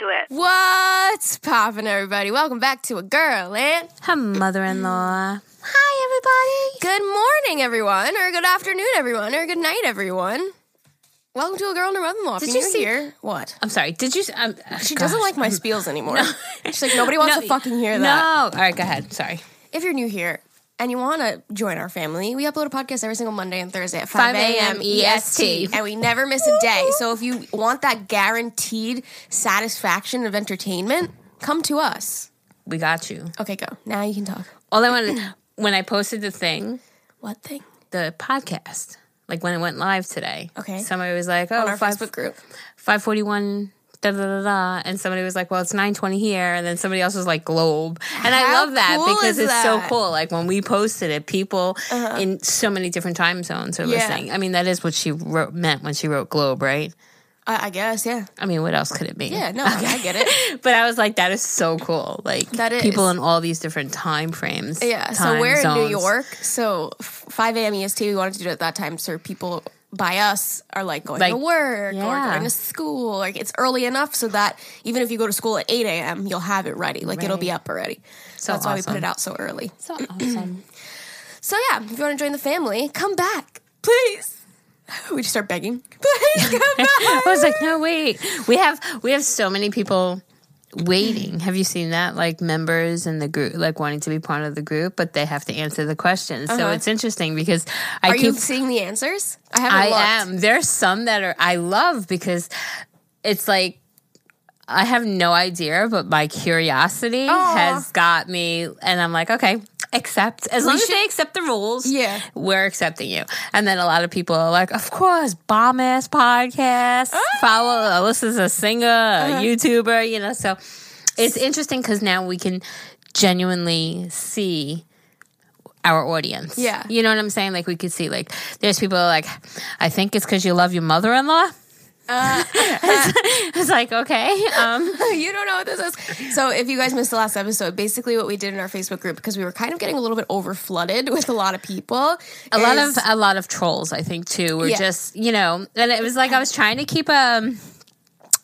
into it. What's poppin', everybody? Welcome back to a girl and Her mother-in-law. hi, everybody. Good morning, everyone, or good afternoon, everyone, or good night, everyone. Welcome to a girl and her mother-in-law. Did If you you're see- here? What? I'm sorry. Did you? Um, She doesn't like my spiels anymore. She's like, nobody wants No, to fucking hear that. No. All right, go ahead. Sorry. If you're new here and you want to join our family, we upload a podcast every single Monday and Thursday at 5 5 a.m. EST. And we never miss a day. So if you want that guaranteed satisfaction of entertainment, come to us. We got you. Okay, go. Now you can talk. All I wanted when I posted the thing, What thing? the podcast, like when it went live today. Okay. Somebody was like, "Oh, On our five- Facebook group. 541 da da da da and somebody was like well it's 920 here and then somebody else was like globe and i love that cool because it's so that? Uh-huh. cool like when we posted it people in so many different time zones are Yeah. listening i mean that is what she wrote meant when she wrote globe right I, I guess, yeah. i mean what else could it be Yeah, no, I get it. but i was like that is so cool like That is. people in all these different time frames Yeah, so we're in New. York. So 5 a.m. EST, we wanted to do it at that time so people by us are like going Like, to work or going to school. Like it's early enough so that even if you go to school at 8 a.m., you'll have it ready. Like it'll be up already. So That's why we put it out so early. so awesome So yeah, if you want to join the family, come back, please. We just start begging. Please come back. I was like, no, wait. We have we have so many people waiting. Have you seen that? Like members in the group, like wanting to be part of the group, but they have to answer the questions. So it's interesting because I Uh-huh. Are keep. you seeing the answers? I haven't I looked. am. There's some that are I love because it's like I have no idea, but my curiosity Aw. has got me, and I'm like, okay, accept as long as they accept the rules. Yeah. we're accepting you. And then a lot of people are like, of course, bomb ass podcast. Ah. Follow Alyssa's a singer, Uh-huh. a YouTuber, you know. So it's interesting because now we can genuinely see our audience. Yeah. You know what I'm saying? Like we could see like there's people like I think it's because you love your mother in law. Uh. it's, it's like okay, um, you don't know what this is. So, if you guys missed the last episode, basically what we did in our Facebook group because we were kind of getting a little bit over flooded with a lot of people. a lot of a lot of trolls. I think too. Were Yeah. just you know, and it was like I was trying to keep a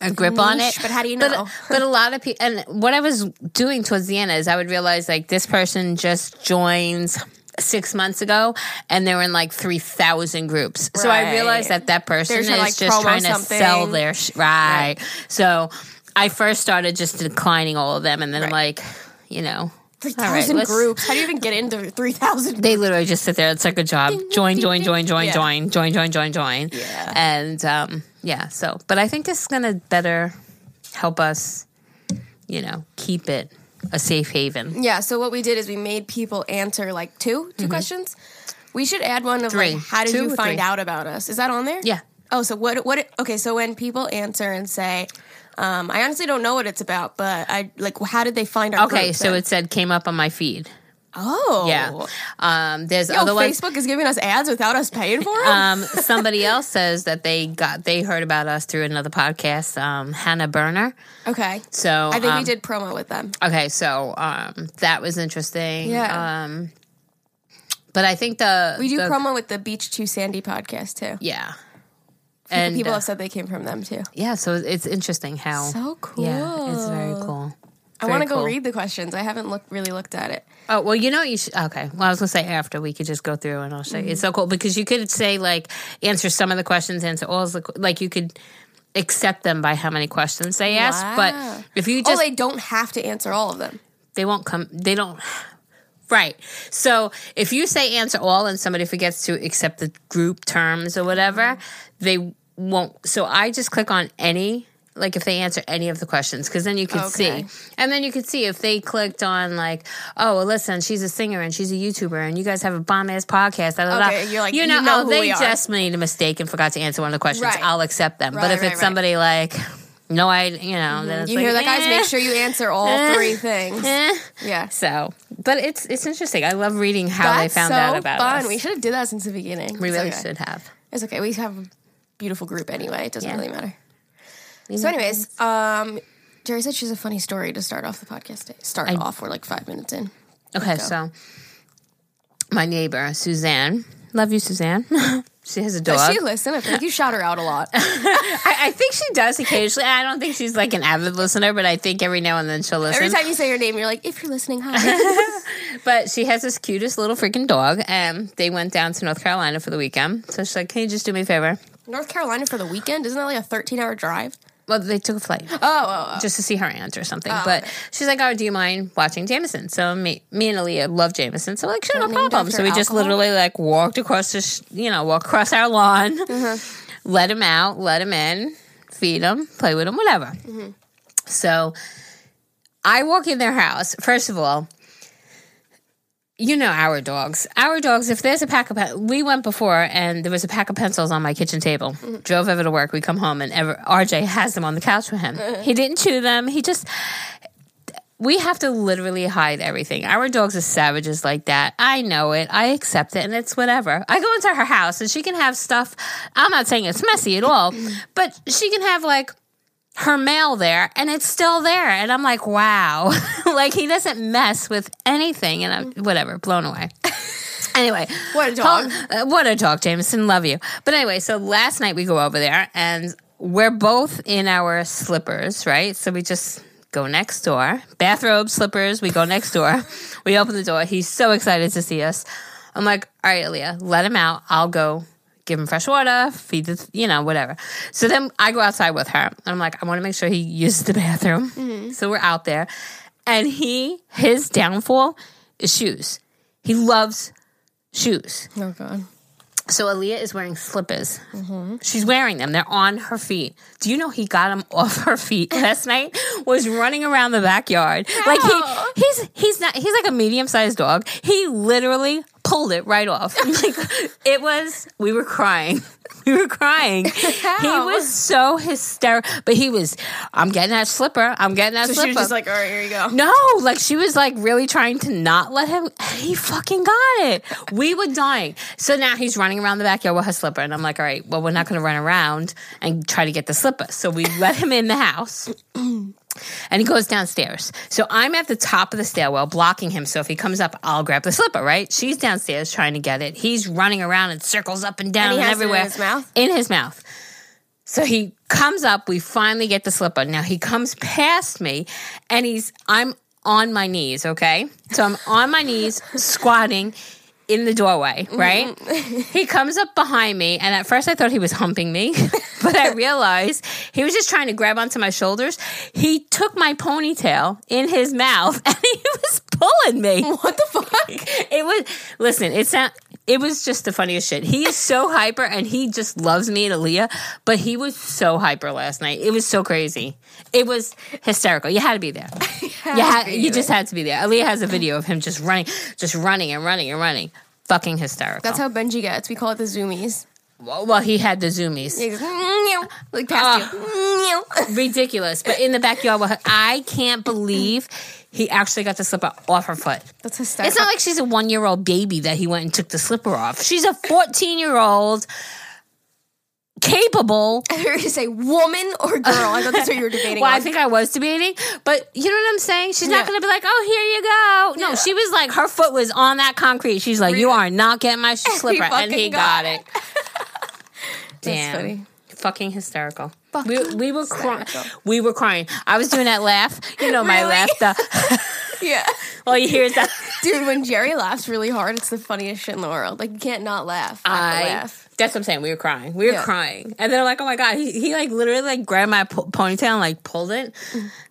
a grip on it. But how do you But- know? But, a lot of people, and what I was doing towards the end is I would realize like this person just joins six months ago and they were in like 3,000 groups. So I realized that that person They're is like, just trying to sell their, sh- right. So I first started just declining all of them and then Right. like, you know. Three all right, groups. How do you even get into three thousand? they literally just sit there. It's like a job. Join, join, join, join, Yeah. join, join, join, join, join. Yeah. And um, yeah, so, but I think this is going to better help us, you know, keep it a safe haven. Yeah. So what we did is we made people answer like 2 2 questions. We should add one of Mm-hmm. Three. like, how did Two you find three? out about us? Is that on there? Yeah. Oh, so what? What? Okay, so when people answer and say, um, "I honestly don't know what it's about," but I like, how did they find our? Okay, group so it said came up on my feed. Oh Yeah. Um, there's Yo, other ones. Facebook is giving us ads without us paying for them. Um, somebody else says that they got they heard about us through another podcast, um, Hannah Berner. okay, So I think we um, did promo with them. Okay, so um, that was interesting. Yeah. Um, but I think the We do the- promo with the Beach Too Sandy podcast too. Yeah. And And people uh, have said they came from them too. yeah, so it's interesting how So cool. Yeah, it's very cool. I want to go read the questions. I haven't looked really looked at it. Oh well, you know you should. Okay, well I was gonna say after we could just go through and I'll show you. It's Mm-hmm. so cool because you could say like answer some of the questions, answer all the like you could accept them by how many questions they ask. Wow. But if you oh, just they don't have to answer all of them. they won't come. They don't. Right. So if you say answer all and somebody forgets to accept the group terms or whatever, they won't. So I just click on any, like if they answer any of the questions, because then you could Okay. see. And then you could see if they clicked on, like, oh, listen, she's a singer and she's a YouTuber and you guys have a bomb ass podcast. Da, da. Okay, you're like, you you know, know oh, they just made a mistake and forgot to answer one of the questions. Right. I'll accept them. but if right, it's right. somebody like, no, I, you know, then it's You like, hear that, guys? eh. Make sure you answer all three things. Eh. Yeah. So, but it's it's interesting. I love reading how That's they found so out about fun. us. We should have did that since the beginning. We It's really okay. should have. It's okay. We have a beautiful group anyway. It doesn't Yeah. really matter. You So, anyways, um, Geri said she's a funny story to start off the podcast. Day. Start I- off. We're like five minutes in. okay, so my neighbor Suzanne Love you, Suzanne. she has a dog. Does she listen? I like you shout her out a lot. I, I think she does occasionally. I don't think she's like an avid listener, but I think every now and then she'll listen. Every time you say your name, you're like, if you're listening, hi. But she has this cutest little freaking dog, and they went down to North Carolina for the weekend. So she's like, "Can you just do me a favor?" North Carolina for the weekend? Isn't that like a 13 hour drive? Well, they took a flight Oh, oh, oh. just to see her aunt or something. but she's like, "Oh, do you mind watching Jameson?" So me, me and Aaliyah love Jameson. So like, sure, no problem. So we just alcohol? literally like walked across the, you know, walk across our lawn, Mm-hmm. let him out, let him in, feed him, play with him, whatever. Mm-hmm. So I walk in their house. First of all, you know our dogs. Our dogs, if there's a pack of pen- we went before and there was a pack of pencils on my kitchen table. Drove over to work. We come home and ever, RJ has them on the couch for him. Uh-huh. he didn't chew them. He just we have to literally hide everything. Our dogs are savages like that. I know it. I accept it and it's whatever. I go into her house and she can have stuff. I'm not saying it's messy at all, but she can have like her mail there and it's still there. And i'm like wow. Like he doesn't mess with anything and i'm whatever blown away. Anyway. What a dog. uh, what a dog jameson. Love you. But anyway so last night we go over there and we're both in our slippers right? So we just go next door. Bathrobe slippers we go next door. We open the door. He's so excited to see us. I'm like all right Aaliyah, let him out. I'll go give him fresh water, feed the, you know, whatever. So then I go outside with her. And I'm like, I want to make sure he uses the bathroom. Mm-hmm. So we're out there. And he, his downfall is shoes. He loves shoes. Oh, God. So Aaliyah is wearing slippers. Mm-hmm. She's wearing them. They're on her feet. Do you know he got him off her feet last night? Was running around the backyard like he he's he's not he's like a medium sized dog. He literally pulled it right off. Like it was. We were crying. We were crying. He was so hysterical. But he was. I'm getting that slipper. I'm getting that So slipper. she was just like, all right, here you go. No, like she was like really trying to not let him. And he fucking got it. We were dying. So now he's running around the backyard with her slipper, and I'm like, all right, well, we're not going to run around and try to get the slipper. So we let him in the house. And he goes downstairs. So I'm at the top of the stairwell blocking him. So if he comes up, I'll grab the slipper, right? She's downstairs trying to get it. He's running around in circles up and down And and, it in everywhere. his mouth? In his mouth. So he comes up, we finally get the slipper. Now he comes past me and he's I'm on my knees, okay? So I'm on my knees squatting in the doorway, mm-hmm. right? he comes up behind me and at first I thought he was humping me, but I realized he was just trying to grab onto my shoulders. He took my ponytail in his mouth and he was pulling me. What the fuck? It was listen, it's not it was just the funniest shit. He is so hyper and he just loves me and Aaliyah, but he was so hyper last night. It was so crazy. It was hysterical. You had to be there. you had, you just had to be there. Aaliyah has a video of him just running, just running and running and running. Fucking hysterical. That's how Benji gets. We call it the zoomies. well, well, he had the zoomies. He goes, "Meow," like past you. Ah. Ridiculous. But in the backyard, I can't believe he actually got the slipper off her foot. That's hysterical. It's not like she's a one year old baby that he went and took the slipper off. She's a 14 year old, capable. I heard you say woman or girl. I thought that's what you were debating. Well, I think I was debating, but you know what I'm saying? She's Yeah. not going to be like, oh, here you go. No, Yeah. she was like, her foot was on that concrete. She's like, you are not getting my slipper. and he got got it. Damn. funny. Fucking hysterical. Fucking we, we were crying. We were crying. I was doing that laugh. You know my Really? laugh. The, yeah. all you hear is that. Dude, when Geri laughs really hard, it's the funniest shit in the world. Like you can't not laugh. I laugh. that's what I'm saying. We were crying. We were Yeah. crying, and then I'm like, oh my god, he, he like literally like grabbed my po- ponytail and like pulled it.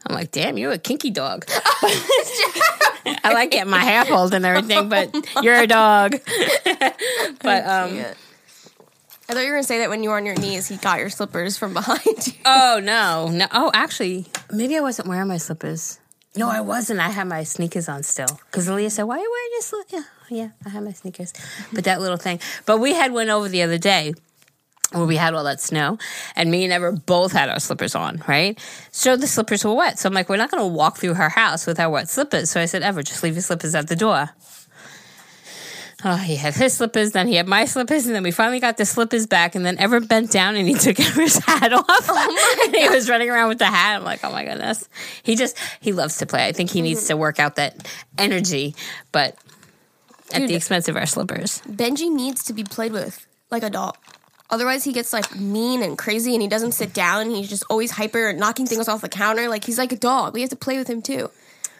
I'm like, damn, you're a kinky dog. I like getting my hair pulled and everything, but you're a dog. but um. I thought you were gonna say that when you were on your knees, he got your slippers from behind you. oh no, no. Oh, actually, maybe I wasn't wearing my slippers. No, I wasn't. I had my sneakers on still. Because Aaliyah said, "Why are you wearing your slippers?" Yeah, yeah, I had my sneakers. But that little thing. But we had one over the other day where we had all that snow, and me and Ever both had our slippers on, right? So the slippers were wet. So I'm like, we're not going to walk through her house with our wet slippers. So I said, Ever, just leave your slippers at the door. Oh, he had his slippers, then he had my slippers, and then we finally got the slippers back, and then Ever bent down and he took Ever's hat off. Oh and he was running around with the hat. I'm like, oh my goodness. He just, he loves to play. I think he mm-hmm. needs to work out that energy, but at the expense of our slippers. Benji needs to be played with like a dog. Otherwise, he gets like mean and crazy, and he doesn't sit down. He's just always hyper and knocking things off the counter. Like he's like a dog. We have to play with him too.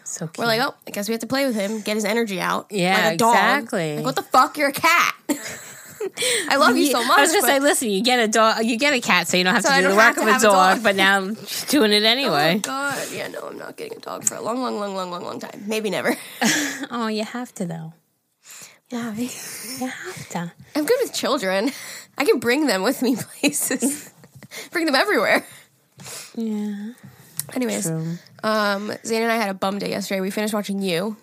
So cute. We're like, oh, I guess we have to play with him, get his energy out. Yeah, like a dog. exactly. Like what the fuck? You're a cat. I love you so much. I was gonna say, listen, you get a dog, you get a cat, so you don't have So to do the work of a have a dog, dog. But now she's doing it oh, anyway. Oh my god! Yeah, no, I'm not getting a dog for a long, long, long, long, long, long time. Maybe never. Oh, you have to though. yeah, You have to. I'm good with children. I can bring them with me places. bring them everywhere. Yeah. Anyways, True. um, Zane and I had a bum day yesterday. We finished watching You.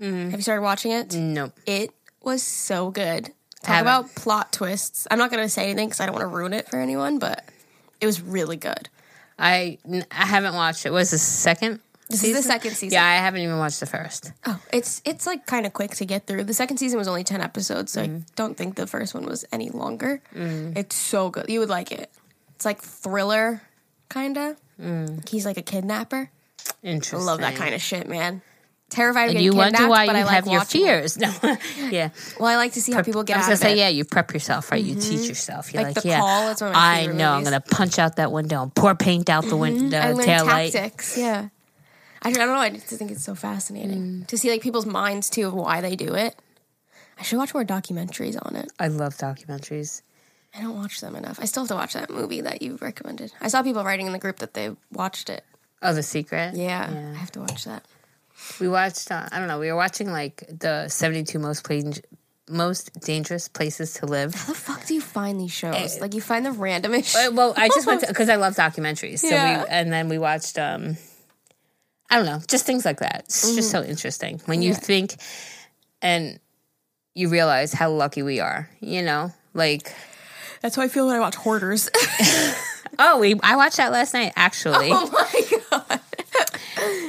Mm-hmm. Have you started watching it? Nope. It was so good. Talk Haven't. about plot twists. I'm not going to say anything because I don't want to ruin it for anyone, but it was really good. I I haven't watched it. Was the second? This is the second season. Yeah, I haven't even watched the first. Oh, it's it's like kind of quick to get through. The second season was only ten episodes, so Mm-hmm. I don't think the first one was any longer. It's so good. You would like it. It's like thriller, kind of. Mm. He's like a kidnapper. Interesting. I love that kind of shit, man. Terrified of And you kidnapped, wonder why but you I like your fears. No. yeah. Well, I like to see how people get I was out gonna of say, it. yeah, you prep yourself, right? You teach yourself. You're Like like, The yeah, Call, one of my I know. I'm gonna punch out that window and pour paint out the window, I learned tail light. tactics. Yeah, I, I don't know. I just think it's so fascinating Mm. to see like people's minds too of why they do it. I should watch more documentaries on it. I love documentaries. I don't watch them enough. I still have to watch that movie that you recommended. I saw people writing in the group that they watched it. Oh, The Secret. Yeah, I have to watch that. We watched. Uh, I don't know. We were watching like the 72 most pla- most dangerous places to live. How the fuck do you find these shows? Like you find the randomest. Uh, Well, I just went because I love documentaries. So Yeah. we and then we watched. um I don't know, just things like that. It's just so interesting when you Yeah. think and you realize how lucky we are. You know, like That's how I feel when I watch Hoarders. oh, we I watched that last night actually. oh my god!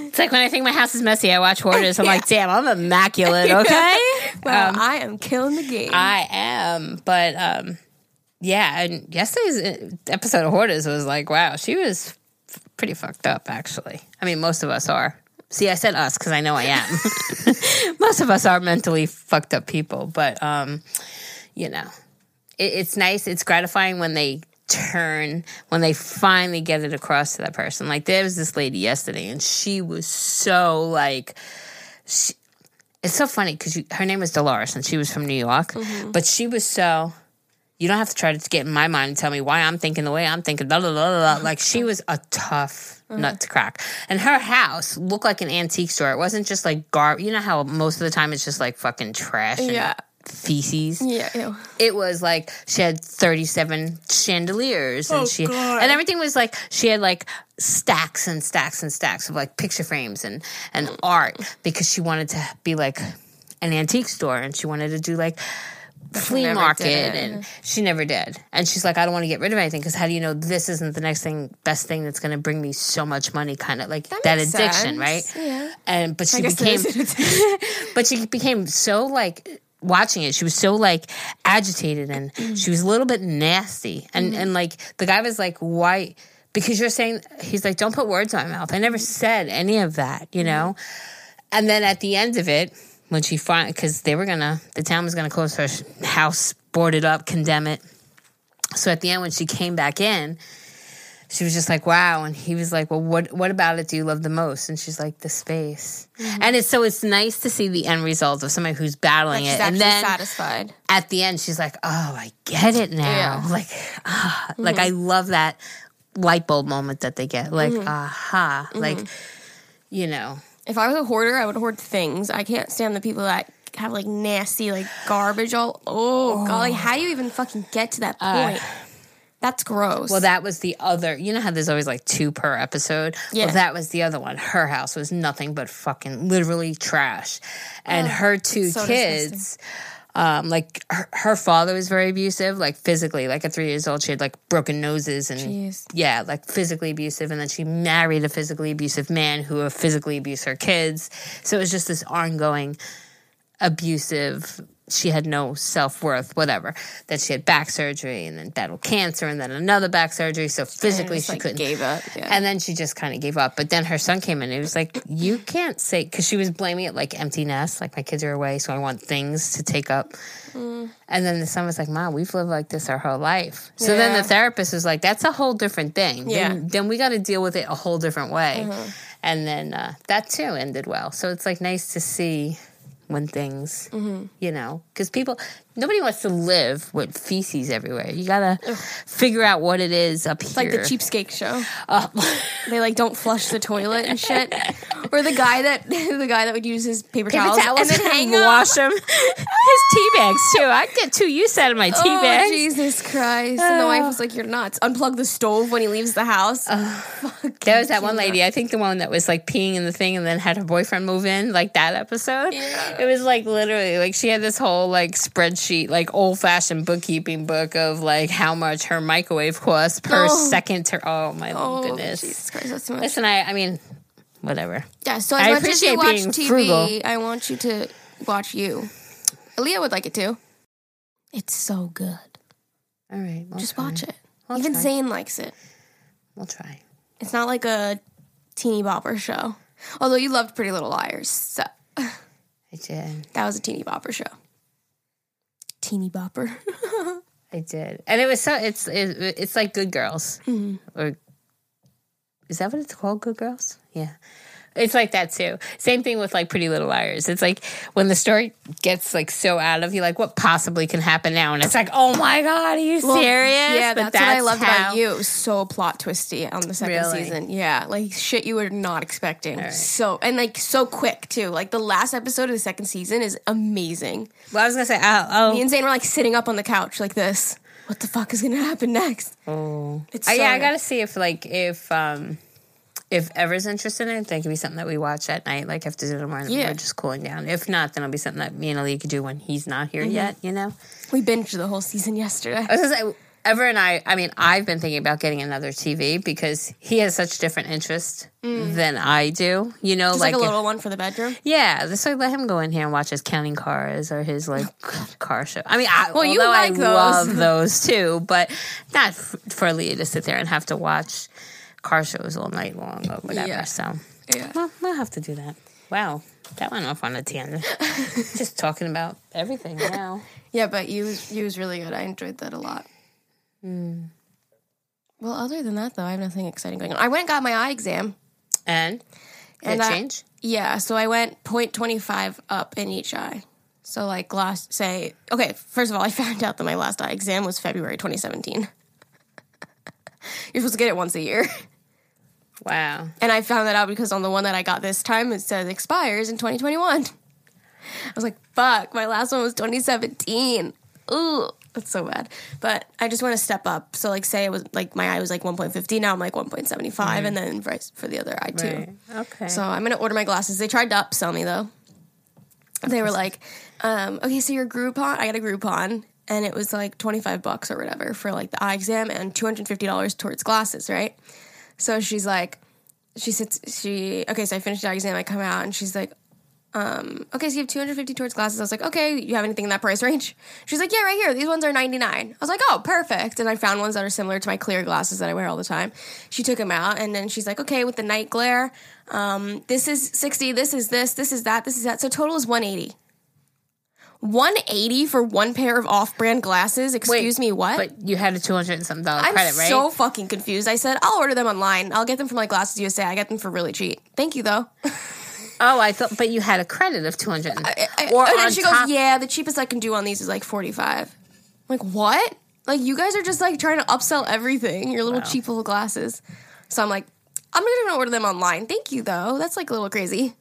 It's like when I think my house is messy, I watch Hoarders. I'm like, damn, I'm immaculate. Okay, Wow, I am killing the game. I am, but um, yeah. And yesterday's uh, episode of Hoarders was like, wow, she was f- pretty fucked up. Actually, I mean, most of us are. See, I said us because I know I am. most of us are mentally fucked up people, but um, you know, it, it's nice. It's gratifying when they turn when they finally get it across to that person. Like there was this lady yesterday, and she was so like. She, it's so funny because her name was Dolores and she was from New York, mm-hmm. but she was so. You don't have to try to get in my mind and tell me why I'm thinking the way I'm thinking. Blah, blah, blah, blah. Like she was a tough mm-hmm. nut to crack, and her house looked like an antique store. It wasn't just like gar. You know how most of the time it's just like fucking trash and Yeah. Feces yeah, ew. it was like she had 37 chandeliers and Oh, she God. and everything was like she had like stacks and stacks and stacks of like picture frames and and art because she wanted to be like an antique store and she wanted to do like flea market and she never did and she's like i don't want to get rid of anything because how do you know this isn't the next thing best thing that's going to bring me so much money kind of like that, makes addiction sense. right Yeah. and but she became but she became so like watching it she was so like agitated and mm. she was a little bit nasty. And mm-hmm. and like the guy was like why because you're saying he's like don't put words in my mouth. I never said any of that you mm-hmm. know? And then at the end of it when she finally because they were gonna the town was gonna close her house board it up condemn it. So at the end when she came back in she was just like wow and he was like well what what about it do you love the most and she's like the space Mm-hmm. and it's so it's nice to see the end result of somebody who's battling She's it and then satisfied. at the end she's like oh i get it now Yeah. Mm-hmm. like ah, like i love that light bulb moment that they get like aha like you know If I was a hoarder, I would hoard things. I can't stand the people that have like nasty like garbage all. Oh, god! Like how do you even fucking get to that point? That's gross. Well, that was the other. You know how there's always like two per episode. Yeah. Well, that was the other one. Her house was nothing but fucking literally trash, and her two so kids. Um, like her, her father was very abusive, like physically. Like at three years old, she had like broken noses and Jeez. yeah, like physically abusive. And then she married a physically abusive man who would physically abuse her kids. So it was just this ongoing abusive she had no self worth, whatever. That she had back surgery and then battled cancer and then another back surgery. So physically she like, couldn't. gave up, yeah. And then she just kind of gave up. But then her son came in and he was like, You can't say, because she was blaming it like empty nest, like my kids are away, so I want things to take up. Mm. And then the son was like, Mom, we've lived like this our whole life. So then the therapist was like, That's a whole different thing. Yeah. Then, then we got to deal with it a whole different way. Uh-huh. And then uh, that too ended well. So it's like nice to see when things, Mm-hmm. you know, because people, nobody wants to live with feces everywhere. You got to figure out what it is up It's like the here. cheapskate show. Oh. They like don't flush the toilet and shit. Or the guy that the guy that would use his paper, Paper towels, towels and then hang up. wash them. His tea bags too. I get too used out of my tea Oh bags. Jesus Christ! And the oh. wife was like, "You're nuts." Unplug the stove when he leaves the house. Fuck. There was that one lady, I think the one that was like peeing in the thing and then had her boyfriend move in, like that episode. Yeah. It was like literally like she had this whole like spreadsheet, like old fashioned bookkeeping book of like how much her microwave costs per Oh. second. To, oh my oh goodness! Jesus Christ! That's much. Listen, I I mean, whatever. Yeah. So as I much as you watch TV, frugal. I want you to watch you. Aaliyah would like it too. It's so good. All right, we'll Just try. watch it. I'll Even try. Zane likes it. We'll try. It's not like a teeny bopper show. Although you loved Pretty Little Liars, so I did. that was a teeny bopper show. Teeny bopper. I did, and it was so. It's it, it's like Good Girls, Mm-hmm. or is that what it's called? Good Girls, yeah. It's like that too. Same thing with like Pretty Little Liars. It's like when the story gets like so out of you, like what possibly can happen now, and it's like, oh my god, are you Well, serious? Yeah, But that's, what I loved how- about you. So plot twisty on the second Really? season. Yeah, like shit you were not expecting. So and like so quick too. Like the last episode of the second season is amazing. Well, I was gonna say, oh, Me oh, and Zane were like sitting up on the couch like this. What the fuck is gonna happen next? oh. It's Uh, so yeah, I gotta see if like if um if Ever's interested in it, that could be something that we watch at night, like after dinner tomorrow. Yeah. we're just cooling down. If not, then it'll be something that me and Ali could do when he's not Mm-hmm. here yet. You know. We binged the whole season yesterday. I was gonna say, Ever and I, I mean, I've been thinking about getting another TV because he has such different interest than I do. You know, Mm. Just like, like, a if- little one for the bedroom. yeah, just like let him go in here and watch his counting cars or his like car show. I mean, I, Well, you like I those. love those too, but not f- for Leah to sit there and have to watch car shows all night long or whatever. Yeah. So, Yeah. well, we'll have to do that. Wow, that went off on a tangent. just talking about everything now. Yeah, but you you was really good. I enjoyed that a lot. Hmm. Well, other than that, though, I have nothing exciting going on. I went and got my eye exam. And did And it I- change? Yeah, so I went 0.25 up in each eye. So, like, last, say, okay, first of all, I found out that my last eye exam was February 2017. You're supposed to get it once a year. Wow. And I found that out because on the one that I got this time, it says expires in 2021. I was like, fuck, my last one was 2017. Ooh, that's so bad. But I just want to step up. So, like, say it was like my eye was like 1.50, now I'm like 1.75, and then vice for the other eye too. Right. Okay. So I'm gonna order my glasses. They tried to upsell me though. They were like, um, "Okay, so your Groupon, I got a Groupon, and it was like 25 bucks or whatever for like the eye exam and 250 dollars towards glasses, right?" So she's like, she sits, she okay. So I finished the eye exam. I come out and she's like, um, "Okay, so you have 250 towards glasses." I was like, "Okay, you have anything in that price range?" She's like, "Yeah, right here. These ones are 99." I was like, "Oh, perfect." And I found ones that are similar to my clear glasses that I wear all the time. She took them out and then she's like, "Okay, with the night glare, um, this is 60, this is this, this is that, this is that. So total is 180. 180 for one pair of off-brand glasses. Excuse me, what? But you had a two hundred and something dollar I'm credit, right? so fucking confused. I said I'll order them online. I'll get them from like Glasses USA. I get them for really cheap. Thank you though. oh, I thought, but you had a credit of two hundred. I- Or and then she top- goes, "Yeah, the cheapest I can do on these is like 45." I'm like, what? Like you guys are just like trying to upsell everything. Your little Wow. cheap little glasses. So I'm like, I'm gonna order them online. Thank you though. That's like a little crazy.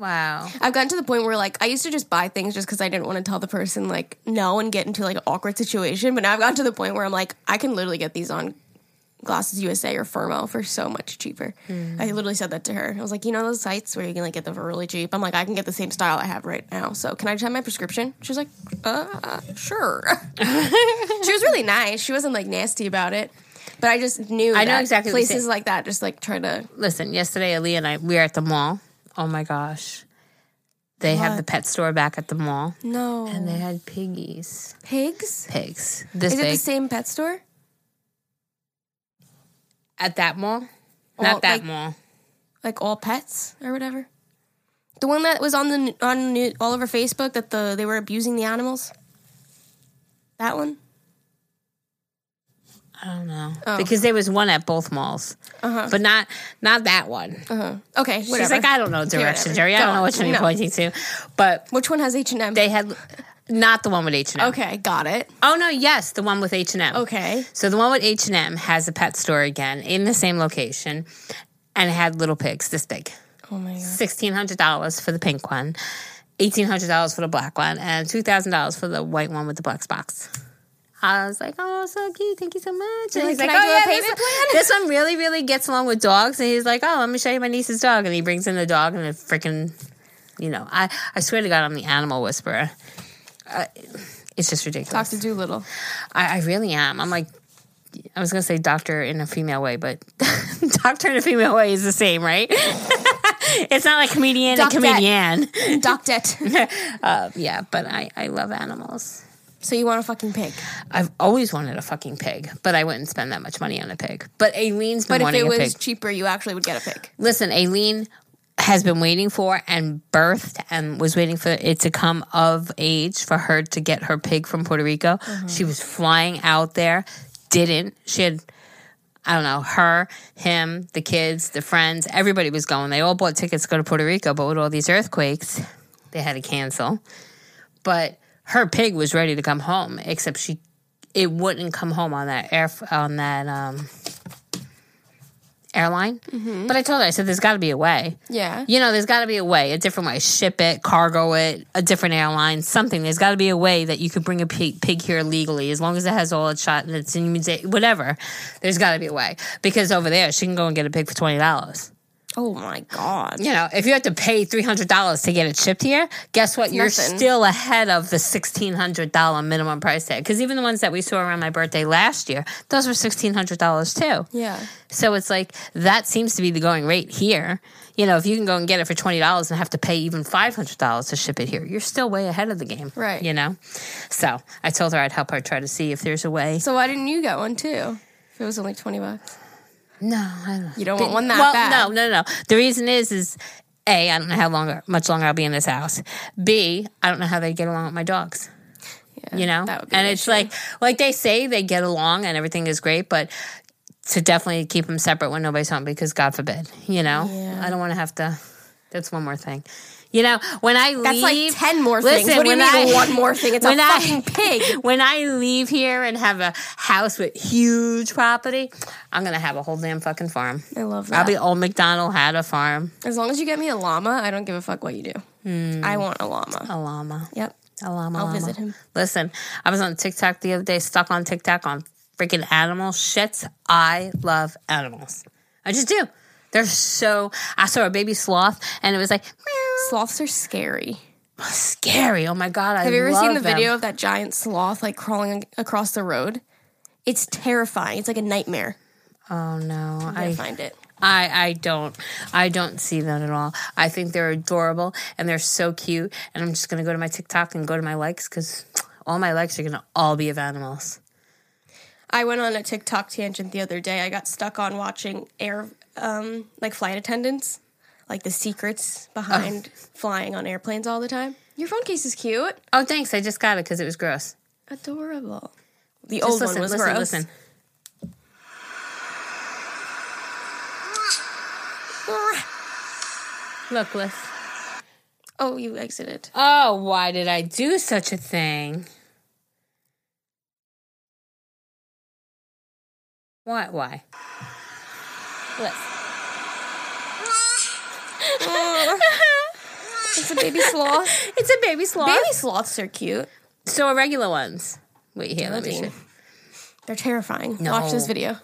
Wow. I've gotten to the point where like I used to just buy things just because I didn't want to tell the person like no and get into like an awkward situation. But now I've gotten to the point where I'm like, I can literally get these on Glasses USA or Firmoo for so much cheaper. I literally said that to her. I was like, you know those sites where you can like get them for really cheap. I'm like, I can get the same style I have right now. So can I just have my prescription? She was like, uh, sure. she was really nice. She wasn't like nasty about it. But I just knew I know exactly places like that just like try to Listen, yesterday Ali and I we were at the mall. Oh my gosh. They have the pet store back at the mall, No. and they had piggies, pigs. pigs this Is it the same pet store? at that mall. All, Not that like- mall. Like all pets or whatever. The one that was on the on new, all over Facebook that the they were abusing the animals. That one. I don't know Oh. because there was one at both malls, Uh-huh. but not not that one. Uh-huh. Okay, whatever. She's like, I don't know direction, whatever. Geri. I don't know which one you're pointing to, but Which one has H and M? they had not the one with H and M. Okay, got it. Oh no, yes, the one with H and M. Okay. So the one with H and M has a pet store again in the same location, and it had little pigs this big. Oh my god. Sixteen hundred dollars for the pink one, eighteen hundred dollars for the black one, and two thousand dollars for the white one with the black spots. I was like, "Oh, so cute! Thank you so much." And he's like, like, "Oh yeah, this, plan?" this one really, really gets along with dogs." And he's like, "Oh, let me show you my niece's dog." And he brings in the dog and a freaking, you know, I I swear to God, I'm the animal whisperer. Uh, it's just ridiculous. Doctor Dolittle. I, I really am. I'm like, I was gonna say doctor in a female way, but doctor in a female way is the same, right? it's not like comedian Doc and comedian. Doctet. Uh, yeah, but I, I love animals. So you want a fucking pig? I've always wanted a fucking pig, but I wouldn't spend that much money on a pig. But Aileen's been But if it was cheaper, you actually would get a pig. Listen, Aileen has been waiting for and birthed and was waiting for it to come of age for her to get her pig from Puerto Rico. Mm-hmm. She was flying out there, didn't. She had, I don't know, her, him, the kids, the friends, everybody was going. They all bought tickets to go to Puerto Rico, but with all these earthquakes, they had to cancel. But her pig was ready to come home, except she, it wouldn't come home on that air on that um, airline. But I told her, I said, "There's got to be a way." Yeah. You know, there's got to be a way, a different way. Ship it, cargo it, a different airline, something. There's got to be a way that you could bring a pig, pig here legally, as long as it has all its shot and it's in whatever. There's got to be a way because over there she can go and get a pig for twenty dollars. Oh my god. You know, if you have to pay three hundred dollars to get it shipped here, guess what? You're nothing. still ahead of the sixteen hundred dollar minimum price tag. Because even the ones that we saw around my birthday last year, those were sixteen hundred dollars too. Yeah. So it's like that seems to be the going rate here. You know, if you can go and get it for twenty dollars and have to pay even five hundred dollars to ship it here, you're still way ahead of the game. Right. You know? So I told her I'd help her try to see if there's a way. So why didn't you get one too? If it was only twenty bucks. No, I don't You don't want one that well, bad. no, no, no. The reason is is A, I don't know how long much longer I'll be in this house. B, I don't know how they get along with my dogs. Yeah, You know? that would be And an it's issue. like like they say they get along and everything is great, but to definitely keep them separate when nobody's home because God forbid, you know? Yeah. I don't want to have to that's one more thing. You know, when I That's leave, like ten more things. What do you when mean I- one more thing? It's a when I- fucking pig. when I leave here and have a house with huge property, I'm gonna have a whole damn fucking farm. I love that. I'll be old McDonald had a farm, as long as you get me a llama, I don't give a fuck what you do. Hmm. I want a llama. a llama, Yep. a llama. I'll llama. visit him. Listen, I was on TikTok the other day, stuck on TikTok on freaking animal shits. I love animals. I just do. They're so. I saw a baby sloth, and it was like meow, Sloths are scary. scary. Oh my god! I Have you ever seen the them. video of that giant sloth like crawling across the road? It's terrifying. It's like a nightmare. Oh no! I I find it. I, I don't I don't see that at all. I think they're adorable and they're so cute. And I'm just gonna go to my TikTok and go to my likes because all my likes are gonna all be of animals. I went on a TikTok tangent the other day. I got stuck on watching air, um, like flight attendants, like the secrets oh. behind flying on airplanes all the time. Your phone case is cute, Oh, thanks. I just got it because it was gross. adorable. The Just old listen, one was listen, gross. listen. Look, Liz. Oh, you exited. Oh, why did I do such a thing? What? Why? Liz. It's a baby sloth. It's a baby sloth. baby sloths are cute. So are regular ones. Wait here, let me see. They're terrifying. No. Watch this video.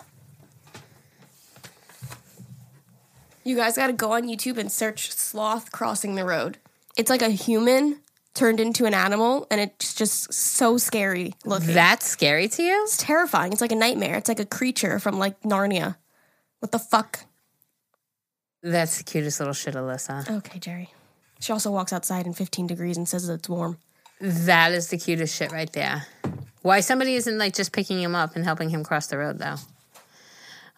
You guys got to go on YouTube and search sloth crossing the road. It's like a human turned into an animal, and it's just so scary looking. That's scary to you? it's terrifying. It's like a nightmare. It's like a creature from like Narnia. What the fuck? That's the cutest little shit, Alyssa. Okay, Geri. She also walks outside in 15 degrees and says it's warm. That is the cutest shit right there. Why somebody isn't like just picking him up and helping him cross the road though?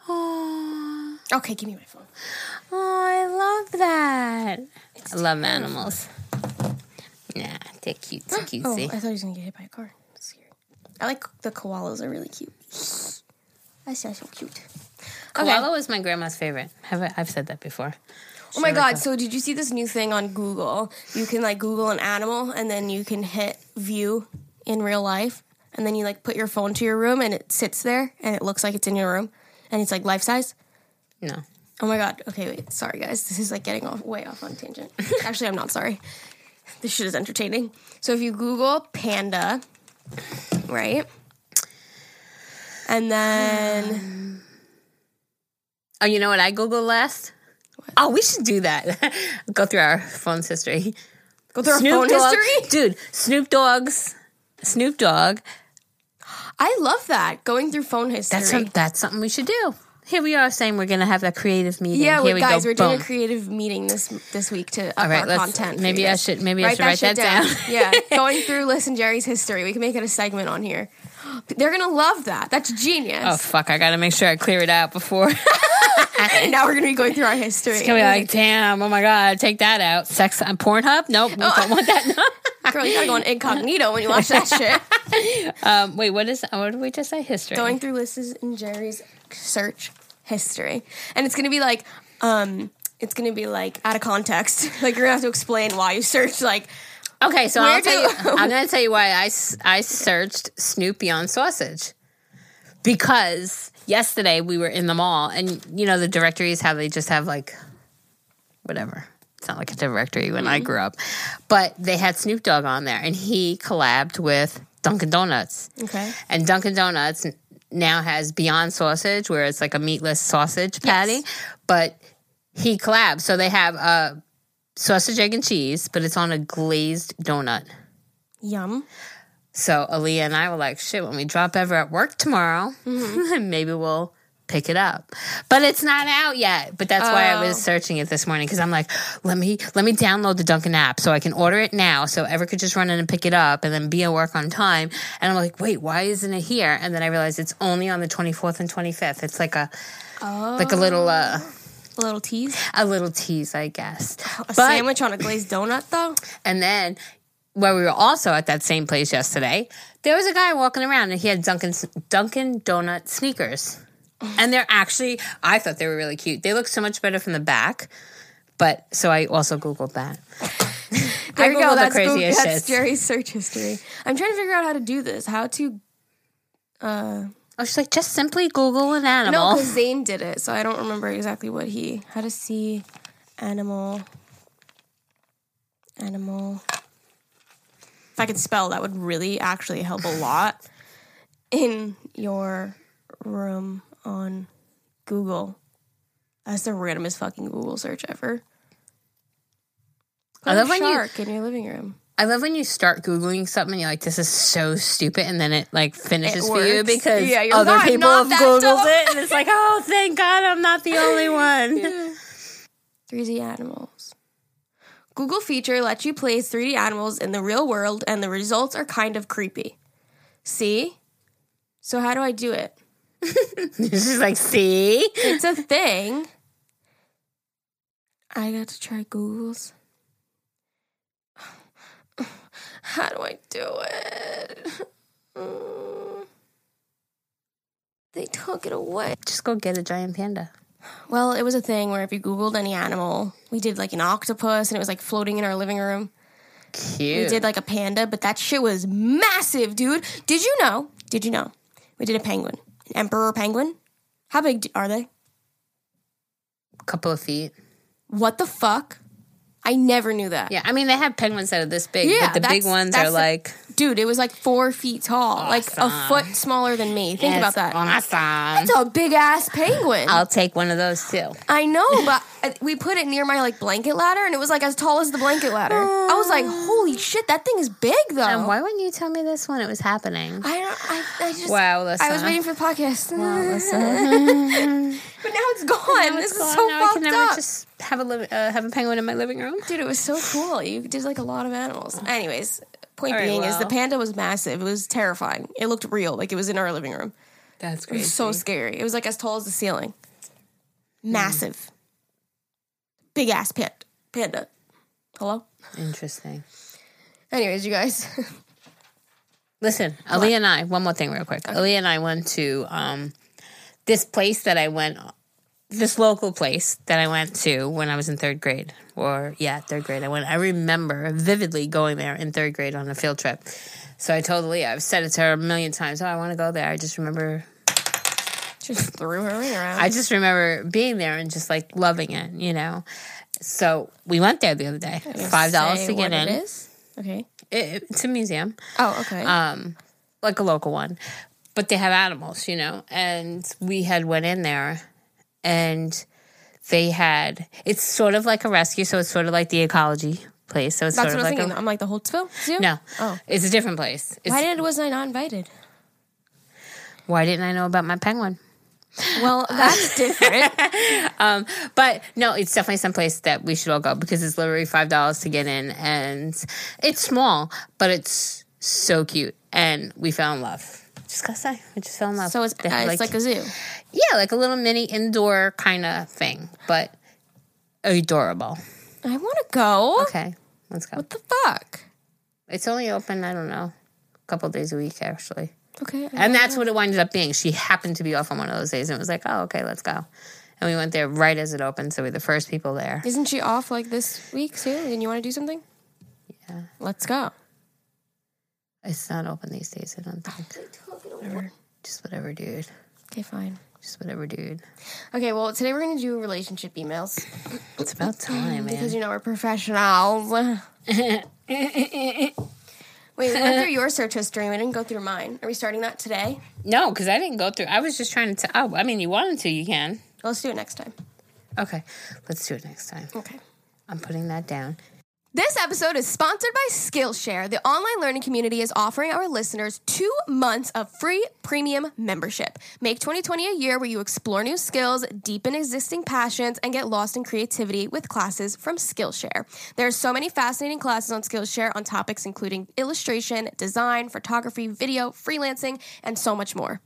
Oh, Okay, give me my phone. oh I love that. I love animals. Yeah, they're cute, Oh, cutesy. I thought he was gonna get hit by a car. Scary. I like the koalas. Are really cute. I That's so cute. Koala was my grandma's favorite. Have I, I've said that before. Oh my god! So did you see this new thing on Google? You can like Google an animal and then you can hit view in real life, and then you like put your phone to your room and it sits there and it looks like it's in your room and it's like life size. No. Oh my god. Okay, wait. Sorry guys. This is like getting off way off on tangent. Actually, I'm not sorry. This shit is entertaining. So if you Google panda, right? And then um, Oh, you know what I googled last? Oh, we should do that. Go through our phone's history. go through our phone Dogg- history. dude. Snoop Dogg's Snoop Dogg. I love that. Going through phone history. That's some, that's something we should do. Here we are saying we're going to have a creative meeting. Yeah, Here we guys, go. we're doing a creative meeting this this week to up All right, our content. maybe I should- maybe I should write shit that down. yeah, going through Listen Geri's history. We can make it a segment on here. They're gonna love that. That's genius. Oh fuck! I got to make sure I clear it out before. now we're gonna be going through our history. Can be like, damn, oh my god, take that out. Sex on Pornhub? Nope, we don't want that. Girl, you gotta go on incognito when you watch that shit. um, wait, what is? What did we just say? History. going through Listen and Geri's search history, and it's gonna be like, um, it's gonna be like out of context. Like you're gonna have to explain why you searched like. Okay, so you, I'm going to tell you why I, I searched Snoop Beyond Sausage because yesterday we were in the mall and you know the directories how they just have like whatever. It's not like a directory when Mm-hmm. I grew up, but they had Snoop Dogg on there and he collabed with Dunkin' Donuts. Okay. And Dunkin' Donuts now has Beyond Sausage, where it's like a meatless sausage patty, but he collabed. So they have uh, sausage, egg, and cheese, but it's on a glazed donut. Yum. So Aaliyah and I were like, shit, when we drop ever at work tomorrow, maybe we'll pick it up. But it's not out yet. But that's why I was searching it this morning because I'm like, let me let me download the Dunkin' app so I can order it now so Ever could just run in and pick it up and then be at work on time. And I'm like, wait, why isn't it here? And then I realized it's only on the 24th and 25th. It's like a like a little uh A little tease. a little tease, I guess. A But- sandwich on a glazed donut, though. And then where we were also at that same place yesterday, there was a guy walking around and he had Dunkin' Dunkin' Donut sneakers. And they're actually I thought they were really cute. They look so much better from the back. But so I also googled that. There I you go. the That's, craziest that's. Geri's search history. I'm trying to figure out how to do this. How to. Uh, I was like, just simply Google an animal. no, because Zane did it, so I don't remember exactly what he. How to see animal. Animal. If I could spell, that would really actually help a lot in your room on Google. That's the randomest fucking Google search ever. I love when you- shark in your living room. I love when you start Googling something and you're like, this is so stupid. And then it like finishes It for you because Yeah, other "I'm people not have Googled dumb." it. And it's like, oh, thank God I'm not the only one. 3D animals. Google feature lets you place 3D animals in the real world, and the results are kind of creepy. See? So, how do I do it? She's like, see? It's a thing. I got to try Google's. How do I do it? Mm. They took it away. Just go get a giant panda. Well, it was a thing where if you Googled any animal, we did like an octopus and it was like floating in our living room. Cute. We did like a panda, but that shit was massive, dude. Did you know? Did you know? We did a penguin, an emperor penguin. How big are they? A couple of feet. What the fuck? I never knew that. Yeah, I mean they have penguins that are this big, Yeah, but the big ones are the- like Dude, it was like four feet tall, like a foot smaller than me. Think about that. Awesome. It's a big ass penguin. I'll take one of those too. I know, but uh, we put it near my like blanket ladder, and it was like as tall as the blanket ladder. I was like, holy shit, that thing is big though. And why wouldn't you tell me this when it was happening? I don't. I, I just. Wow, Alyssa. I was waiting for the podcast, Alyssa. but now it's gone. this is so now I can fucked never up. just have a li- uh, have a penguin in my living room. Dude, it was so cool. You did like a lot of animals. Anyways, point All right, being is the panda was massive. It was terrifying. It looked real, like it was in our living room. That's great. It was so scary. It was like as tall as the ceiling. Massive. Big ass pet panda. Hello? interesting. Anyways, you guys. Listen, Ali and I. One more thing, real quick. Ali and I went to um, this place that I went. This local place that I went to when I was in third grade, or yeah, third grade. I went. I remember vividly going there in third grade on a field trip. So I told Leah, I've said it to her a million times. Oh, I want to go there. I just remember Just threw her ring around. I just remember being there and just like loving it, you know. So we went there the other day. Five dollars to get in. Okay. It- it's a museum, Oh, okay. um, like a local one, but they have animals, you know. And we had went in there, and they had. It's sort of like a rescue, so it's sort of like the ecology place. So it's That's sort what I of was like thinking. a I'm like the Holtsville Zoo? no. Oh. It's a different place. It's, Why did was I not invited? why didn't I know about my penguin? Well, that's different. Um, but no, it's definitely someplace that we should all go because it's literally five dollars to get in, and it's small, but it's so cute, and we fell in love. Just gotta say, we just fell in love. so it's, uh, have, it's like, a zoo. yeah, like a little mini indoor kind of thing, but adorable. I want to go. Okay, let's go. What the fuck? It's only open, I don't know, a couple days a week actually. Okay. And that's what it winded up being. She happened to be off on one of those days, and it was like, oh, okay, let's go. And we went there right as it opened, so we are the first people there. Isn't she off like this week too? And you want to do something? Yeah. Let's go. It's not open these days, I don't think. Just whatever, dude. Okay, fine. Just whatever, dude. Okay, well, today we're going to do relationship emails It's about time, because you know we're professionals. Wait, we went through your search history. We didn't go through mine. Are we starting that today? No, because I didn't go through. I was just trying to. oh, I mean, you wanted to, you can. Let's do it next time. Okay, let's do it next time. Okay. I'm putting that down. This episode is sponsored by Skillshare. The online learning community is offering our listeners two months of free premium membership. Make 2020 a year where you explore new skills, deepen existing passions, and get lost in creativity with classes from Skillshare. There are so many fascinating classes on Skillshare on topics including illustration, design, photography, video, freelancing, and so much more.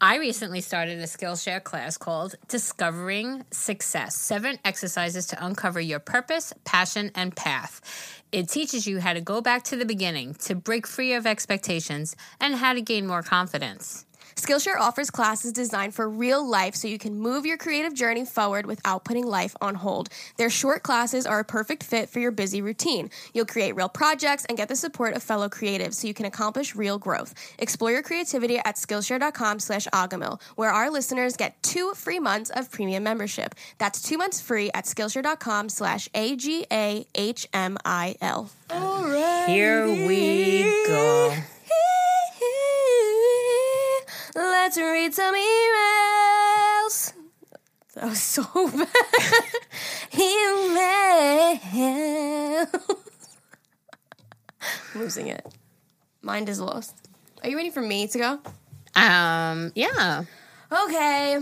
I recently started a Skillshare class called Discovering Success Seven Exercises to Uncover Your Purpose, Passion, and Path. It teaches you how to go back to the beginning, to break free of expectations, and how to gain more confidence. Skillshare offers classes designed for real life so you can move your creative journey forward without putting life on hold. Their short classes are a perfect fit for your busy routine. You'll create real projects and get the support of fellow creatives so you can accomplish real growth. Explore your creativity at Skillshare.com slash Agahmil, where our listeners get two free months of premium membership. That's two months free at Skillshare.com slash A-G-A-H-M-I-L. All right. Here we go. Let's read some emails. That was so bad. Emails. Losing it. Mind is lost. Are you ready for me to go? Um, yeah. Okay.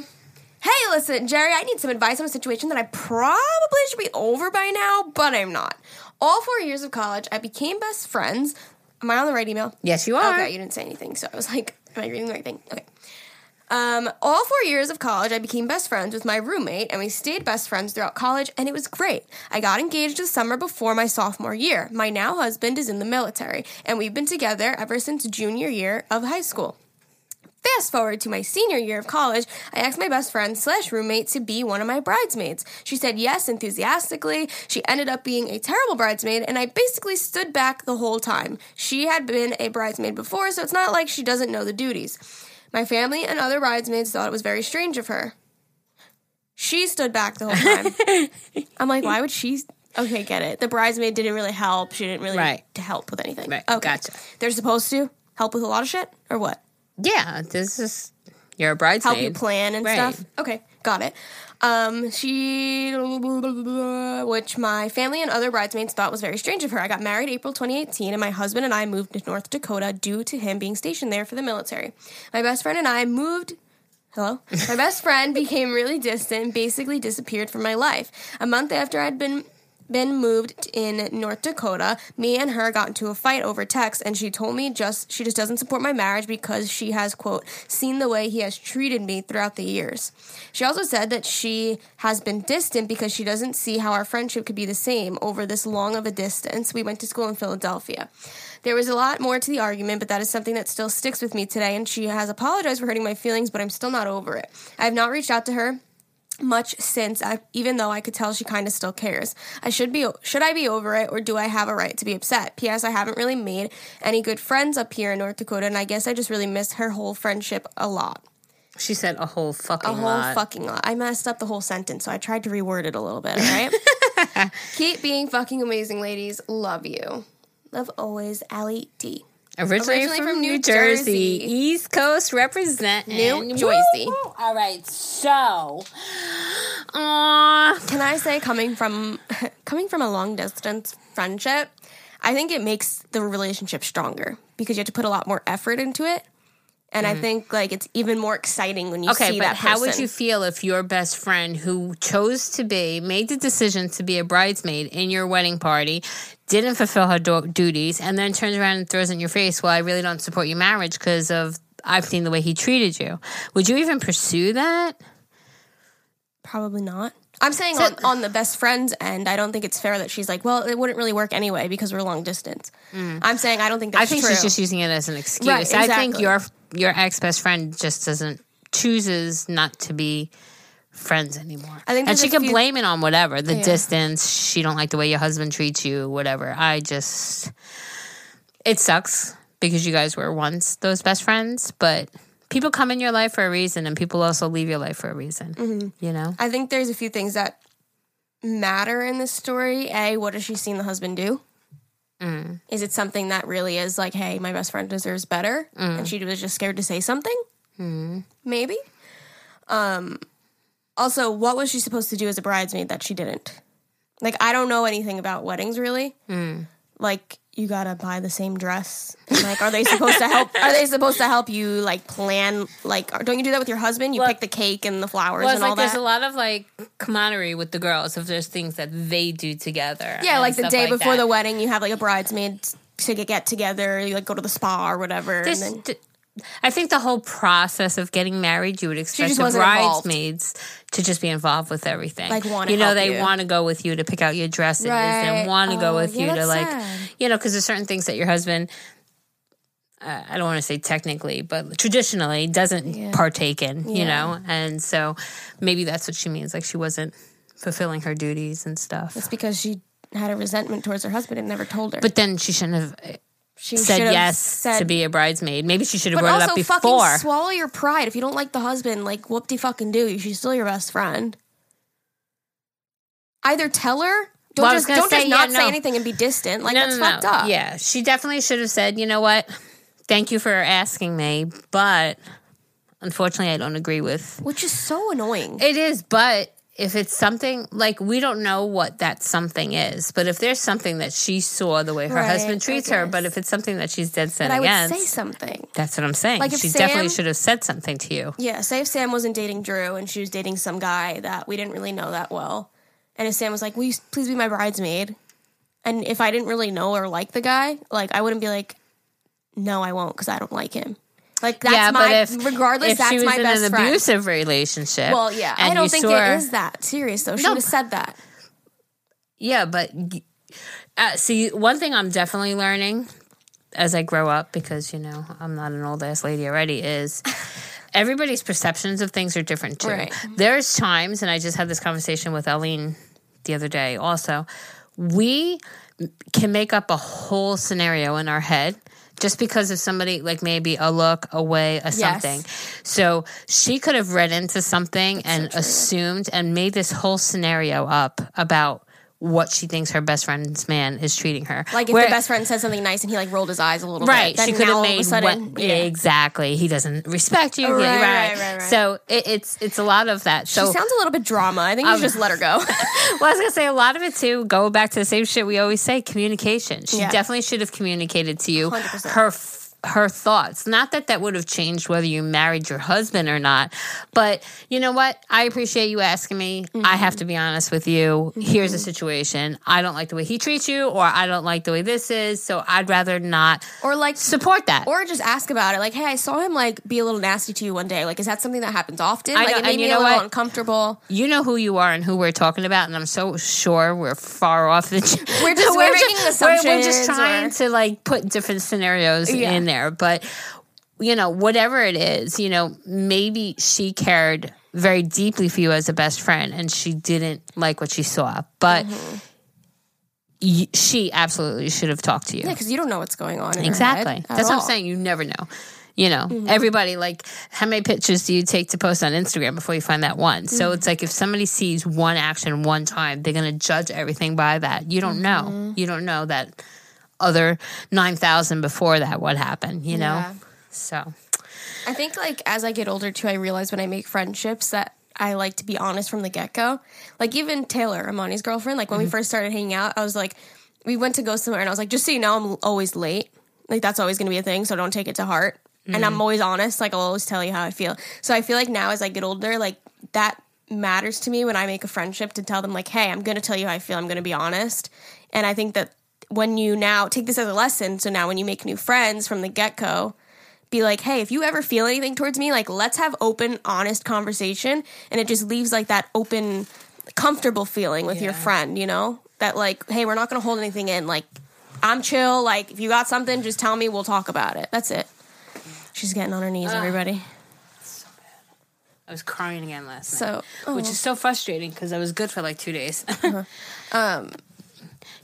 Hey, listen, Geri, I need some advice on a situation that I probably should be over by now, but I'm not. All four years of college, I became best friends. Am I on the right email? Yes, you are. Okay, you didn't say anything, so I was like, am I reading the right thing? Okay. Um, all four years of college, I became best friends with my roommate, and we stayed best friends throughout college, and it was great. I got engaged the summer before my sophomore year. My now husband is in the military, and we've been together ever since junior year of high school. Fast forward to my senior year of college, I asked my best friend slash roommate to be one of my bridesmaids. She said yes enthusiastically. She ended up being a terrible bridesmaid, and I basically stood back the whole time. She had been a bridesmaid before, so it's not like she doesn't know the duties. My family and other bridesmaids thought it was very strange of her. She stood back the whole time. I'm like, why would she? Okay, get it. The bridesmaid didn't really help. She didn't really Right. to help with anything. Right, Okay. gotcha. They're supposed to help with a lot of shit, or what? Yeah, this is you're a bridesmaid. help you plan and Right. stuff. Okay, got it. Um, she, which my family and other bridesmaids thought was very strange of her. I got married April 2018, and my husband and I moved to North Dakota due to him being stationed there for the military. My best friend and I moved. Hello? My best friend became really distant basically disappeared from my life. A month after I'd been been moved in North Dakota, me and her got into a fight over text and she told me just she just doesn't support my marriage because she has quote seen the way he has treated me throughout the years. She also said that she has been distant because she doesn't see how our friendship could be the same over this long of a distance. We went to school in Philadelphia. There was a lot more to the argument, but that is something that still sticks with me today and she has apologized for hurting my feelings, but I'm still not over it. I have not reached out to her much since I, even though I could tell she kind of still cares. I should be should I be over it or do I have a right to be upset? PS I haven't really made any good friends up here in North Dakota and I guess I just really miss her whole friendship a lot. She said a whole fucking A whole lot. fucking lot. I messed up the whole sentence, so I tried to reword it a little bit, all right? Keep being fucking amazing, ladies. Love you. Love always, Allie D. Originally, Originally from, from New New Jersey. Jersey. East Coast represent New Jersey. All right, so. Uh, Can I say coming from coming from a long distance friendship, I think it makes the relationship stronger because you have to put a lot more effort into it. And I think like it's even more exciting when you Mm-hmm. okay, see but that how would you feel if your best friend who chose to be, made the decision to be a bridesmaid in your wedding party, didn't fulfill her do- duties, and then turns around and throws it in your face, well, I really don't support your marriage because of. I've seen the way he treated you. Would you even pursue that? Probably not. I'm saying on, on the best friend's end, I don't think it's fair that she's like, well, it wouldn't really work anyway because we're long distance. I'm saying I don't think that's Mm. I think true. she's just using it as an excuse. Right, I think your your ex best friend just doesn't chooses not to be friends anymore. I think and she can few- blame it on whatever the Yeah. distance. She don't like the way your husband treats you, whatever. I just it sucks because you guys were once those best friends, but people come in your life for a reason, and people also leave your life for a reason. Mm-hmm. You know, I think there's a few things that matter in this story. A, what has she seen the husband do? Mm. Is it something that really is like, hey, my best friend deserves better, Mm. and she was just scared to say something? Maybe. Um. Also, what was she supposed to do as a bridesmaid that she didn't? Like, I don't know anything about weddings really. Mm. Like, you gotta buy the same dress. And, like, are they supposed to help? Are they supposed to help you like plan? Like, don't you do that with your husband? You Well- pick the cake and the flowers well, and like all that. there's a lot of like camaraderie with the girls if there's things that they do together. Yeah, like the day like before that. the wedding, you have like a bridesmaid to get, get together. You like go to the spa or whatever. This- and then, I think the whole process of getting married, you would expect the wasn't involved. bridesmaids to just be involved with everything. Like, wanna you know, they want to go with you to pick out your dresses Right. and want to go Oh, with yeah, you to like, sad. you know, because there's certain things that your husband. Uh, I don't want to say technically, but traditionally doesn't partake in, you Yeah. know, and so maybe that's what she means. Like she wasn't fulfilling her duties and stuff. it's because she had a resentment towards her husband and never told her. But then she shouldn't have uh, she said yes said- to be a bridesmaid. Maybe she should have brought it up before. fucking swallow your pride. If you don't like the husband, like whoop de fucking do. She's still your best friend. Either tell her. Don't Well, just don't say, just yeah, not no. say anything and be distant. Like no, that's no. fucked up. Yeah, she definitely should have said, you know what? Thank you for asking me, but unfortunately, I don't agree with. Which is so annoying. It is, but if it's something like we don't know what that something is, but if there's something that she saw the way her Right, husband treats her, but if it's something that she's dead set but I would against, say something. that's what I'm saying. Like, she definitely should have said something to you. Yeah, say if Sam wasn't dating Drew and she was dating some guy that we didn't really know that well, and if Sam was like, "Will you please be my bridesmaid?" and if I didn't really know or like the guy, like I wouldn't be like, "No, I won't," because I don't like him. Like that's yeah, my if regardless, if that's she was my in best an friend. abusive relationship, well, yeah, I don't think it that serious though. She No, would have said that. Yeah, but uh, see, one thing I'm definitely learning as I grow up, because you know I'm not an old ass lady already, is everybody's perceptions of things are different too. Right. There's times, and I just had this conversation with Eileen the other day. Also, we can make up a whole scenario in our head. Just because of somebody, like maybe a look, a way, a something. So she could have read into something and assumed and made this whole scenario up about what she thinks her best friend's man is treating her. Like if Where- the best friend said something nice and he like rolled his eyes a little Right, bit, then she could have all of a made sudden, what, yeah. exactly. He doesn't respect you. Oh, right, Yeah, right, right, right. So it, it's it's a lot of that. She So sounds a little bit drama. I think you should um, just let her go. well, I was gonna say a lot of it too. Go back to the same shit we always say: communication. She Yeah. definitely should have communicated to you 100%. her her thoughts. Not that that would have changed whether you married your husband or not, but you know what? I appreciate you asking me. Mm-hmm. I have to be honest with you. Here's the situation. I don't like the way he treats you, or I don't like the way this is. So I'd rather not or like support that. or just ask about it. Like, hey, I saw him like be a little nasty to you one day. Like, is that something that happens often? I like, it made me a little what? uncomfortable. you know who you are and who we're talking about, and I'm so sure we're far off the. We're just- we're making we're, we're just trying or- to like put different scenarios Yeah. in there, but you know, whatever it is, you know, maybe she cared very deeply for you as a best friend, and she didn't like what she saw, but. Mm-hmm. y- She absolutely should have talked to you. Yeah, because you don't know what's going on. In her Exactly. That's what I'm saying. You never know. You know, Mm-hmm. everybody like how many pictures do you take to post on Instagram before you find that one? So Mm-hmm. it's like if somebody sees one action one time, they're going to judge everything by that. You don't know. Mm-hmm. You don't know that other 9,000 before that what happened, you know? Yeah. So, I think like as I get older too, I realize when I make friendships that I like to be honest from the get go. Like even Taylor, Amani's girlfriend, like when Mm-hmm. we first started hanging out, I was like, we went to go somewhere, and I was like, just so you know, I'm always late. Like that's always going to be a thing, so don't take it to heart. And Mm-hmm. I'm always honest. Like I'll always tell you how I feel. So I feel like now as I get older, like that matters to me when I make a friendship to tell them like, hey, I'm going to tell you how I feel. I'm going to be honest. And I think that when you now take this as a lesson, so now when you make new friends from the get go, be like, hey, if you ever feel anything towards me, like let's have open, honest conversation. And it just leaves like that open, comfortable feeling with your friend, you know? That like, hey, we're not gonna hold anything in. Like, I'm chill. Like, if you got something, just tell me, we'll talk about it. That's it. She's getting on her knees, everybody. So bad. I was crying again last night. So, oh. Which is so frustrating because I was good for like two days. um,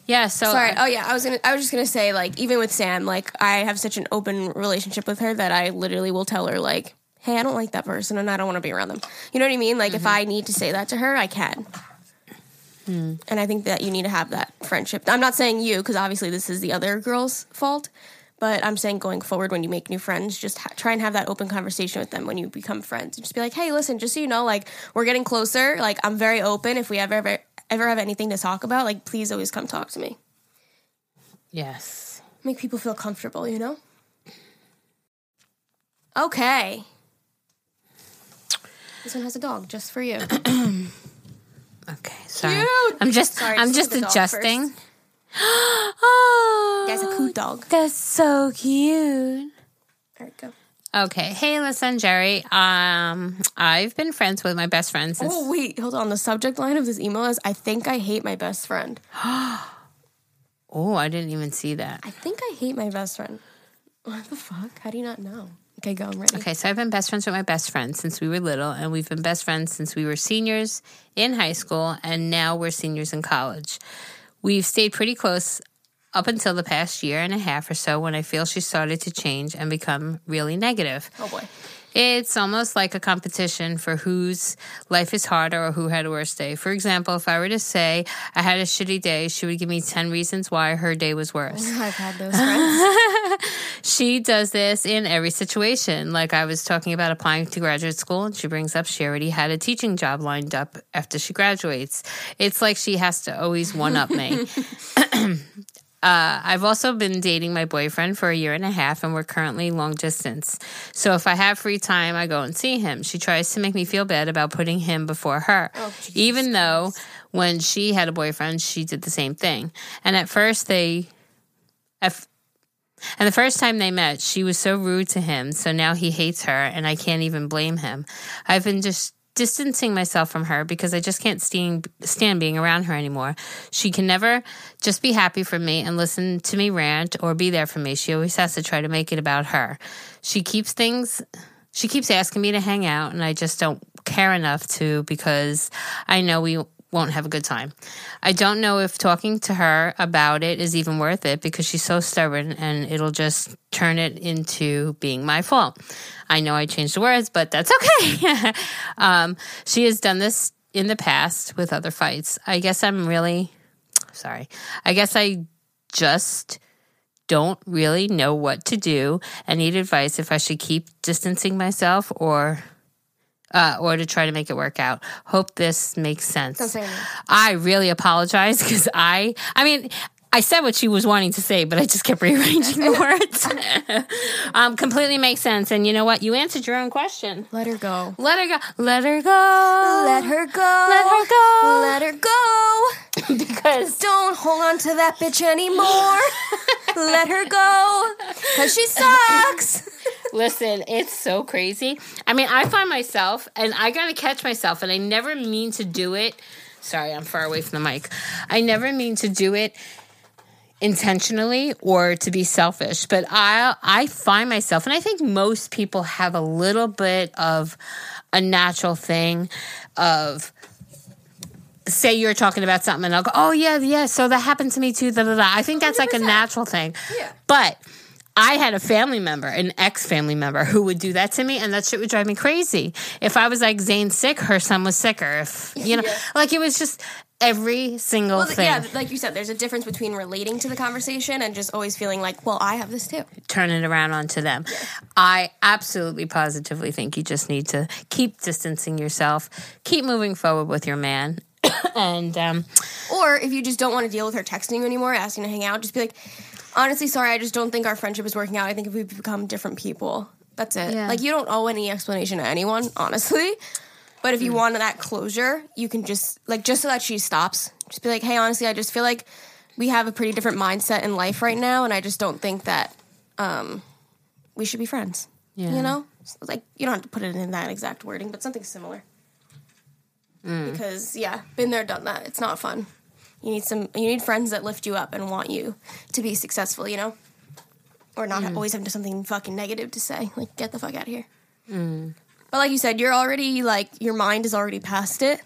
yeah, so. Sorry. Oh yeah, I was gonna. I was just gonna say, like, even with Sam, like, I have such an open relationship with her that I literally will tell her, like, hey, I don't like that person, and I don't want to be around them. You know what I mean? Like, if mm-hmm. I need to say that to her, I can. Hmm. And I think that you need to have that friendship. I'm not saying you, because obviously this is the other girl's fault. But I'm saying going forward, when you make new friends, just ha- try and have that open conversation with them when you become friends. And Just be like, hey, listen, just so you know, like we're getting closer. Like I'm very open. If we ever ever ever have anything to talk about, like please always come talk to me yes. make people feel comfortable, you know? Okay. This one has a dog just for you. Okay, sorry. Cute. I'm just, Sorry, I'm just just look at the dog adjusting. oh, That's a cool dog. Oh, that's so cute. There we go. Okay, hey, listen, Geri. Um, I've been friends with my best friend since. Oh, wait. Hold on. The subject line of this email is I think I hate my best friend. Oh, I didn't even see that. I think I hate my best friend. What the fuck? How do you not know? Okay, go. I'm ready. Okay, so I've been best friends with my best friend since we were little, and we've been best friends since we were seniors in high school, and now we're seniors in college. We've stayed pretty close up until the past year and a half or so when I feel she started to change and become really negative. Oh, boy. It's almost like a competition for whose life is harder or who had a worse day. For example, if I were to say I had a shitty day, she would give me 10 reasons why her day was worse. I've had those friends. She does this in every situation. Like I was talking about applying to graduate school, and she brings up she already had a teaching job lined up after she graduates. It's like she has to always one up me. Uh, I've also been dating my boyfriend for a year and a half, and we're currently long distance. So if I have free time, I go and see him. She tries to make me feel bad about putting him before her, even though when she had a boyfriend, she did the same thing. And at first, they, at, and the first time they met, she was so rude to him. So now he hates her, and I can't even blame him. I've been just distancing myself from her because I just can't stand, stand being around her anymore. She can never just be happy for me and listen to me rant or be there for me. She always has to try to make it about her. She keeps things. She keeps asking me to hang out, and I just don't care enough to because I know we won't have a good time. I don't know if talking to her about it is even worth it because she's so stubborn and it'll just turn it into being my fault. I know I changed the words, but that's okay. um, she has done this in the past with other fights. I guess I'm really sorry. I guess I just don't really know what to do and need advice if I should keep distancing myself or uh, or to try to make it work out. Hope this makes sense. Don't say anything. I really apologize because I, I mean, I said what she was wanting to say, but I just kept rearranging the words. um, completely makes sense. And you know what? You answered your own question. Let her go. Let her go. Let her go. Let her go. Let her go. Let her go. because Don't hold on to that bitch anymore. Let her go. Because she sucks. Listen, it's so crazy. I mean, I find myself, and I gotta catch myself, and I never mean to do it. Sorry, I'm far away from the mic. I never mean to do it intentionally or to be selfish, but I I find myself, and I think most people have a little bit of a natural thing of say you're talking about something and I'll go, oh yeah, yeah, so that happened to me too. Da, da, da. I think that's like a natural thing. Yeah. But I had a family member, an ex family member, who would do that to me, and that shit would drive me crazy. If I was like Zane's sick, her son was sicker. If you know, Yeah. like it was just every single Well, thing. yeah, like you said, there's a difference between relating to the conversation and just always feeling like, well, I have this too. turn it around onto them. I absolutely positively think you just need to keep distancing yourself, keep moving forward with your man. and um, Or if you just don't want to deal with her texting you anymore, asking to hang out, just be like, honestly, sorry, I just don't think our friendship is working out. I think if we've become different people, that's it. Yeah. Like, you don't owe any explanation to anyone, honestly. But if you want that closure, you can just, like, just so that she stops, just be like, hey, honestly, I just feel like we have a pretty different mindset in life right now, and I just don't think that um, we should be friends. Yeah. You know? So, like, you don't have to put it in that exact wording, but something similar. Because, yeah, been there, done that. It's not fun. You need some. You need friends that lift you up and want you to be successful. You know, or not mm. always have something fucking negative to say. Like, get the fuck out of here. Mm. But like you said, you're already like your mind is already past it.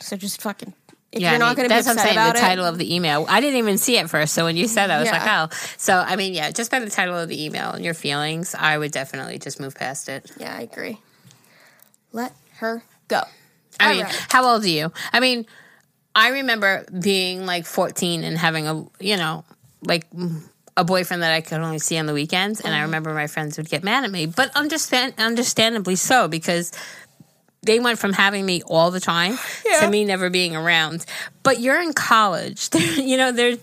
So just fucking. If yeah, you're I not mean, going to be that's what I'm saying. about The it, title of the email. I didn't even see it first. So when you said, it, I was Yeah. like, oh. So I mean, yeah, just by the title of the email and your feelings, I would definitely just move past it. yeah, I agree. Let her go. I mean, Alright. how old are you? I mean, I remember being like 14 and having a, you know, like a boyfriend that I could only see on the weekends. And I uh-huh. remember my friends would get mad at me, but understand, understandably so, because they went from having me all the time Yeah. to me never being around. But you're in college. you know, there's,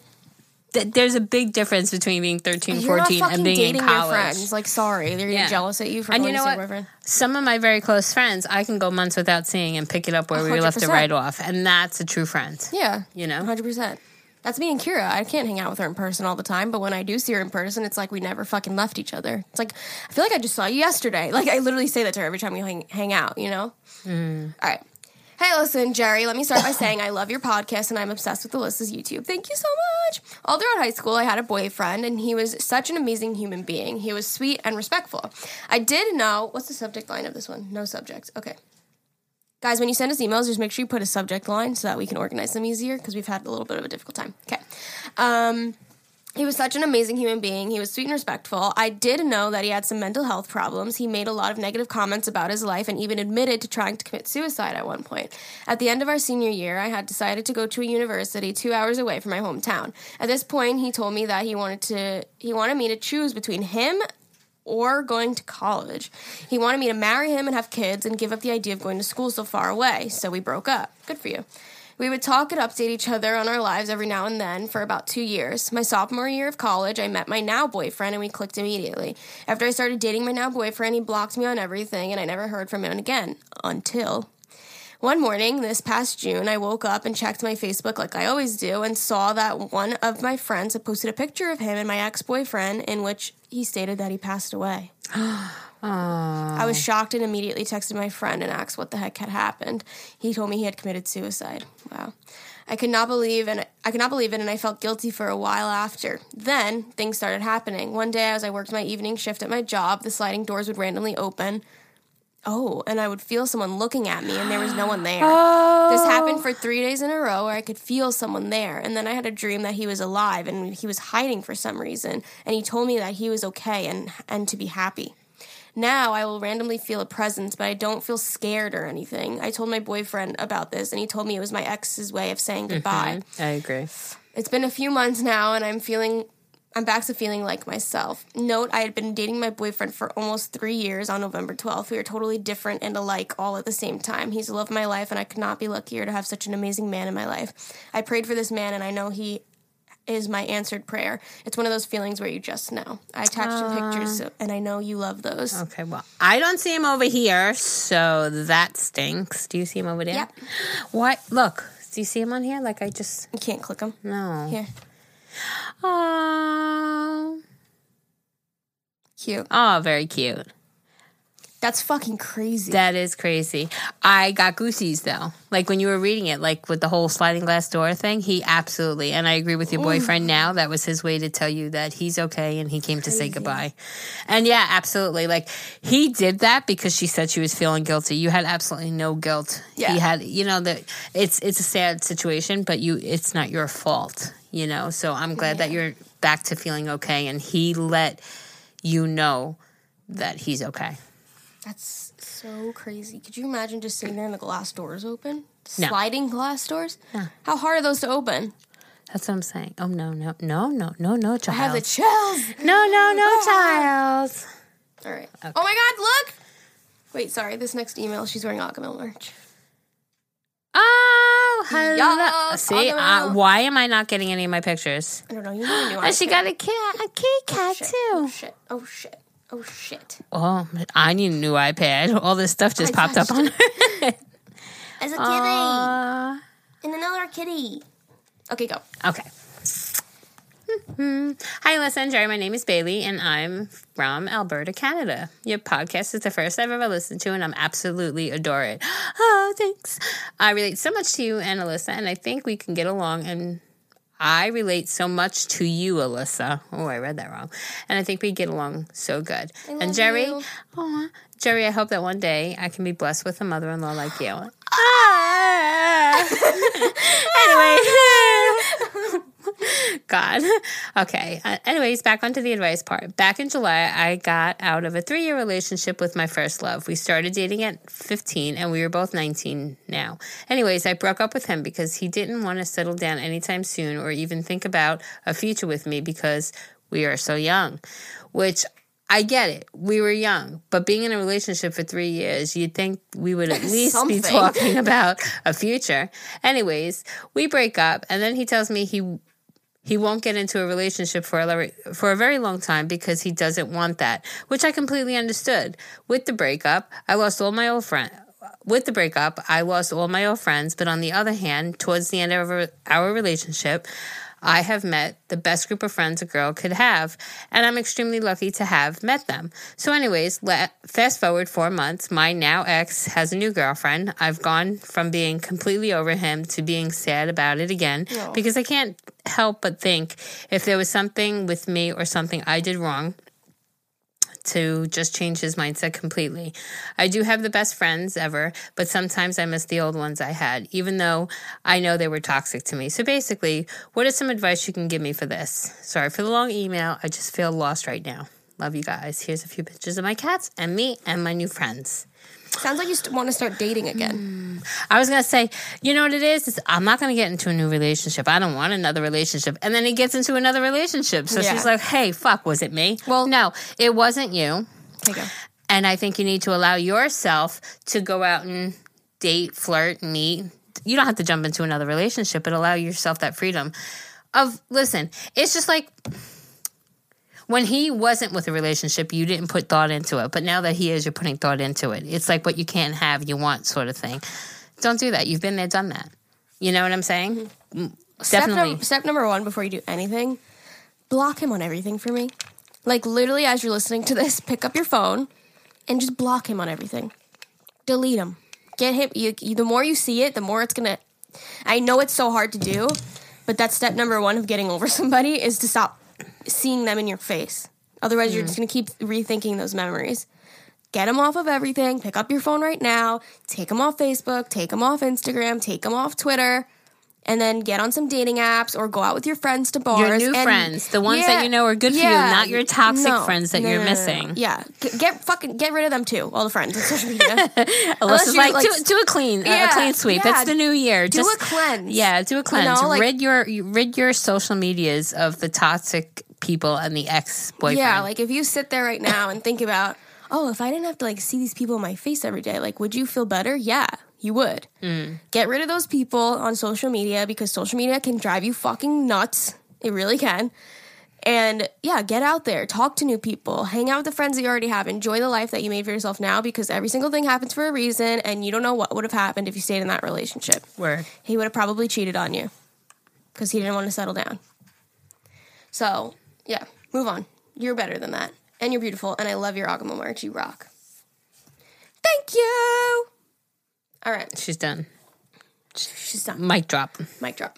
th- there's a big difference between being 13, You're not 14 fucking and being dating in your college. friends. Like, sorry, they're Yeah. jealous at you for And going you know to what? your. Some of my very close friends, I can go months without seeing and pick it up where we left it right off. And that's a true friend. Yeah, You know? hundred percent. That's me and Kira. I can't hang out with her in person all the time, but when I do see her in person, it's like we never fucking left each other. It's like I feel like I just saw you yesterday. Like I literally say that to her every time we hang, hang out. You know. Mm. All right. Hey, listen, Geri. Let me start by saying I love your podcast and I'm obsessed with Alyssa's YouTube. Thank you so much. All throughout high school, I had a boyfriend and he was such an amazing human being. He was sweet and respectful. I did know what's the subject line of this one? No subject. Okay. Guys, when you send us emails, just make sure you put a subject line so that we can organize them easier because we've had a little bit of a difficult time. Okay. Um, he was such an amazing human being. He was sweet and respectful. I did know that he had some mental health problems. He made a lot of negative comments about his life and even admitted to trying to commit suicide at one point. At the end of our senior year, I had decided to go to a university 2 hours away from my hometown. At this point, he told me that he wanted to he wanted me to choose between him or going to college. He wanted me to marry him and have kids and give up the idea of going to school so far away. So we broke up. Good for you. We would talk and update each other on our lives every now and then for about two years. My sophomore year of college, I met my now boyfriend and we clicked immediately. After I started dating my now boyfriend, he blocked me on everything and I never heard from him again until one morning this past June, I woke up and checked my Facebook like I always do and saw that one of my friends had posted a picture of him and my ex boyfriend in which he stated that he passed away. I was oh. shocked and immediately texted my friend and asked what the heck had happened. He told me he had committed suicide. Wow. I could not believe and I could not believe it and I felt guilty for a while after. Then things started happening. One day as I worked my evening shift at my job, the sliding doors would randomly open. Oh, and I would feel someone looking at me and there was no one there. This oh. happened for 3 days in a row where I could feel someone there and then I had a dream that he was alive and he was hiding for some reason and he told me that he was okay and and to be happy. Now I will randomly feel a presence, but I don't feel scared or anything. I told my boyfriend about this, and he told me it was my ex's way of saying mm-hmm. goodbye. I agree. It's been a few months now, and I'm feeling. I'm back to feeling like myself. Note, I had been dating my boyfriend for almost three years on November 12th. We are totally different and alike all at the same time. He's the love of my life, and I could not be luckier to have such an amazing man in my life. I prayed for this man, and I know he is my answered prayer. It's one of those feelings where you just know. I attached some pictures, so, and I know you love those. Okay, well, I don't see him over here, so that stinks. Do you see him over there? Yep. What? Look, do you see him on here? Like I just You can't click him. no. Here. Oh, Cute. oh, very cute. That's fucking crazy. That is crazy. I got goosies though. Like when you were reading it, like with the whole sliding glass door thing, he absolutely, and I agree with your boyfriend now, that was his way to tell you that he's okay and he came to say goodbye. And yeah, absolutely. Like he did that because she said she was feeling guilty. You had absolutely no guilt. Yeah. He had, you know, that it's, it's a sad situation, but you, it's not your fault, you know? So I'm glad that you're back to feeling okay and he let you know that he's okay. That's so crazy. Could you imagine just sitting there and the glass doors open? No. Sliding glass doors? How hard are those to open? That's what I'm saying. Oh no, no, no, no, no, no, child. I have the chills. no, no, no, child. All right. Oh my god, look! Wait, sorry. This next email, she's wearing Agahmil merch. Oh, hello. Yes, See, uh, why am I not getting any of my pictures? I don't know. You knew. I And she got a cat, a kitty cat shit. too. Oh shit. Oh shit. Oh shit. Oh, I need a new iPad. All this stuff just I popped up on. As a kitty. Uh, and another kitty. Okay, go. okay. Mhm. Hi, and Geri. My name is Bailey, and I'm from Alberta, Canada. Your podcast is the first I've ever listened to, and I'm absolutely adore it. Oh, thanks. I relate so much to you and Alyssa, and I think we can get along. And I relate so much to you, Alyssa. Oh, I read that wrong. And I think we get along so good. and Geri, you. oh, Geri, I hope that one day I can be blessed with a mother-in-law like you. Ah. anyway. God. Okay. Uh, anyways, back onto the advice part. Back in July, I got out of a three year relationship with my first love. We started dating at 15 and we were both 19 now. Anyways, I broke up with him because he didn't want to settle down anytime soon or even think about a future with me because we are so young, which I get it. We were young, but being in a relationship for three years, you'd think we would at least be talking about a future. Anyways, we break up, and then he tells me he he won't get into a relationship for a for a very long time because he doesn't want that, which I completely understood. With the breakup, I lost all my old friends. With the breakup, I lost all my old friends, but on the other hand, towards the end of our- our relationship, I have met the best group of friends a girl could have, and I'm extremely lucky to have met them. So, anyways, let, fast forward four months. My now ex has a new girlfriend. I've gone from being completely over him to being sad about it again because I can't help but think if there was something with me or something I did wrong to just change his mindset completely. I do have the best friends ever, but sometimes I miss the old ones I had, even though I know they were toxic to me. So basically, what is some advice you can give me for this? Sorry for the long email. I just feel lost right now. Love you guys. Here's a few pictures of my cats and me and my new friends. Sounds like you st- want to start dating again. Mm. I was gonna say, you know what it is? Is I'm not gonna get into a new relationship. I don't want another relationship. And then he gets into another relationship. So Yeah. she's like, "Hey, fuck, was it me?" Well- no, it wasn't you. Go. And I think you need to allow yourself to go out and date, flirt, meet. You don't have to jump into another relationship, but allow yourself that freedom of listen, it's just like when he wasn't with a relationship, you didn't put thought into it. But now that he is, you're putting thought into it. It's like what you can't have, you want sort of thing. Don't do that. You've been there, done that. You know what I'm saying? Mm, Step, num- step number one before you do anything, block him on everything for me. Like literally, as you're listening to this, pick up your phone and just block him on everything. Delete him. Get him. You, you, the more you see it, the more it's gonna. I know it's so hard to do, but that's step number one of getting over somebody is to stop seeing them in your face. Otherwise, you're just gonna keep rethinking those memories. Get them off of everything. Pick up your phone right now. Take them off Facebook. Take them off Instagram. Take them off Twitter and then get on some dating apps or go out with your friends to bars. Your new and- friends, the ones that you know are good for you, not your toxic friends that you're missing. Yeah, get fucking get rid of them too. All the friends on social media. Alyssa's you, like, like, do, do a clean, uh, Yeah, a clean sweep. yeah. It's the new year. Do Just a cleanse. Yeah, do a cleanse. know, like- rid your rid your social medias of the toxic people and the ex boyfriend. Yeah, like if you sit there right now and think about, oh, if I didn't have to like see these people in my face every day, like would you feel better? Yeah, you would. Mm. Get rid of those people on social media because social media can drive you fucking nuts. It really can. And yeah, get out there, talk to new people, hang out with the friends that you already have, enjoy the life that you made for yourself now because every single thing happens for a reason and you don't know what would have happened if you stayed in that relationship. Where He would have probably cheated on you because he didn't want to settle down. So, yeah, move on. You're better than that. And you're beautiful. And I love your Agahmil merch. You rock. Thank you. All right. She's done. She's done. Mic drop. Mic drop.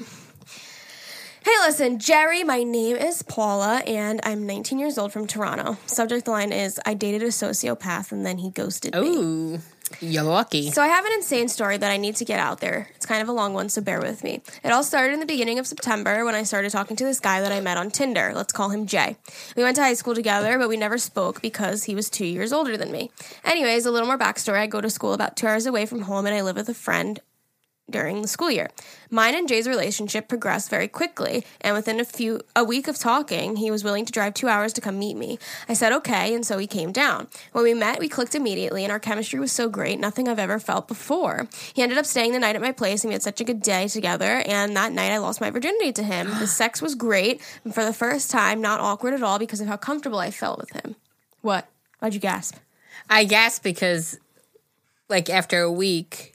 Hey, listen, Geri, my name is Paula, and I'm 19 years old from Toronto. Subject line is I dated a sociopath and then he ghosted me. You're lucky. So I have an insane story that I need to get out there. It's kind of a long one, so bear with me. It all started in the beginning of September when I started talking to this guy that I met on Tinder. Let's call him Jay. We went to high school together, but we never spoke because he was two years older than me. Anyways, a little more backstory. I go to school about two hours away from home and I live with a friend during the school year. Mine and Jay's relationship progressed very quickly, and within a few a week of talking, he was willing to drive 2 hours to come meet me. I said okay, and so he came down. When we met, we clicked immediately, and our chemistry was so great, nothing I've ever felt before. He ended up staying the night at my place, and we had such a good day together, and that night I lost my virginity to him. The sex was great, and for the first time, not awkward at all because of how comfortable I felt with him. What? Why'd you gasp? I gasped because, like, after a week,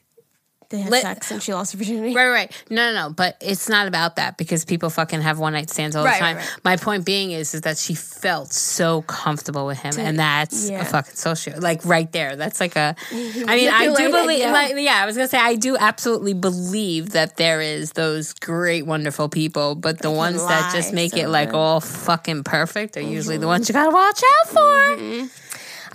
They had Lit- sex and she lost her virginity. Right, right. No, no, no. But it's not about that because people fucking have one night stands all Right, the time. right, right. My point being is, is that she felt so comfortable with him, and that's yeah. a fucking social. Like right there, that's like a. I mean, I do believe. yeah. Like, yeah, I was gonna say I do absolutely believe that there is those great, wonderful people, but the ones that just make so it like good. all fucking perfect are usually the mm-hmm. ones you gotta watch out for. Mm-hmm.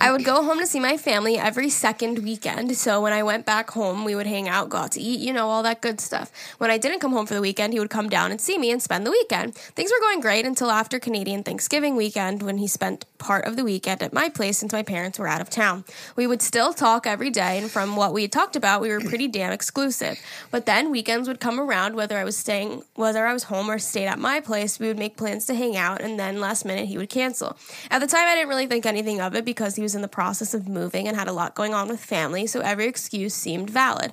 I would go home to see my family every second weekend. So when I went back home, we would hang out, go out to eat, you know, all that good stuff. When I didn't come home for the weekend, he would come down and see me and spend the weekend. Things were going great until after Canadian Thanksgiving weekend when he spent part of the weekend at my place since my parents were out of town. We would still talk every day, and from what we had talked about, we were pretty damn exclusive. But then weekends would come around, whether I was staying, whether I was home or stayed at my place, we would make plans to hang out, and then last minute he would cancel. At the time, I didn't really think anything of it because he was in the process of moving and had a lot going on with family, so every excuse seemed valid.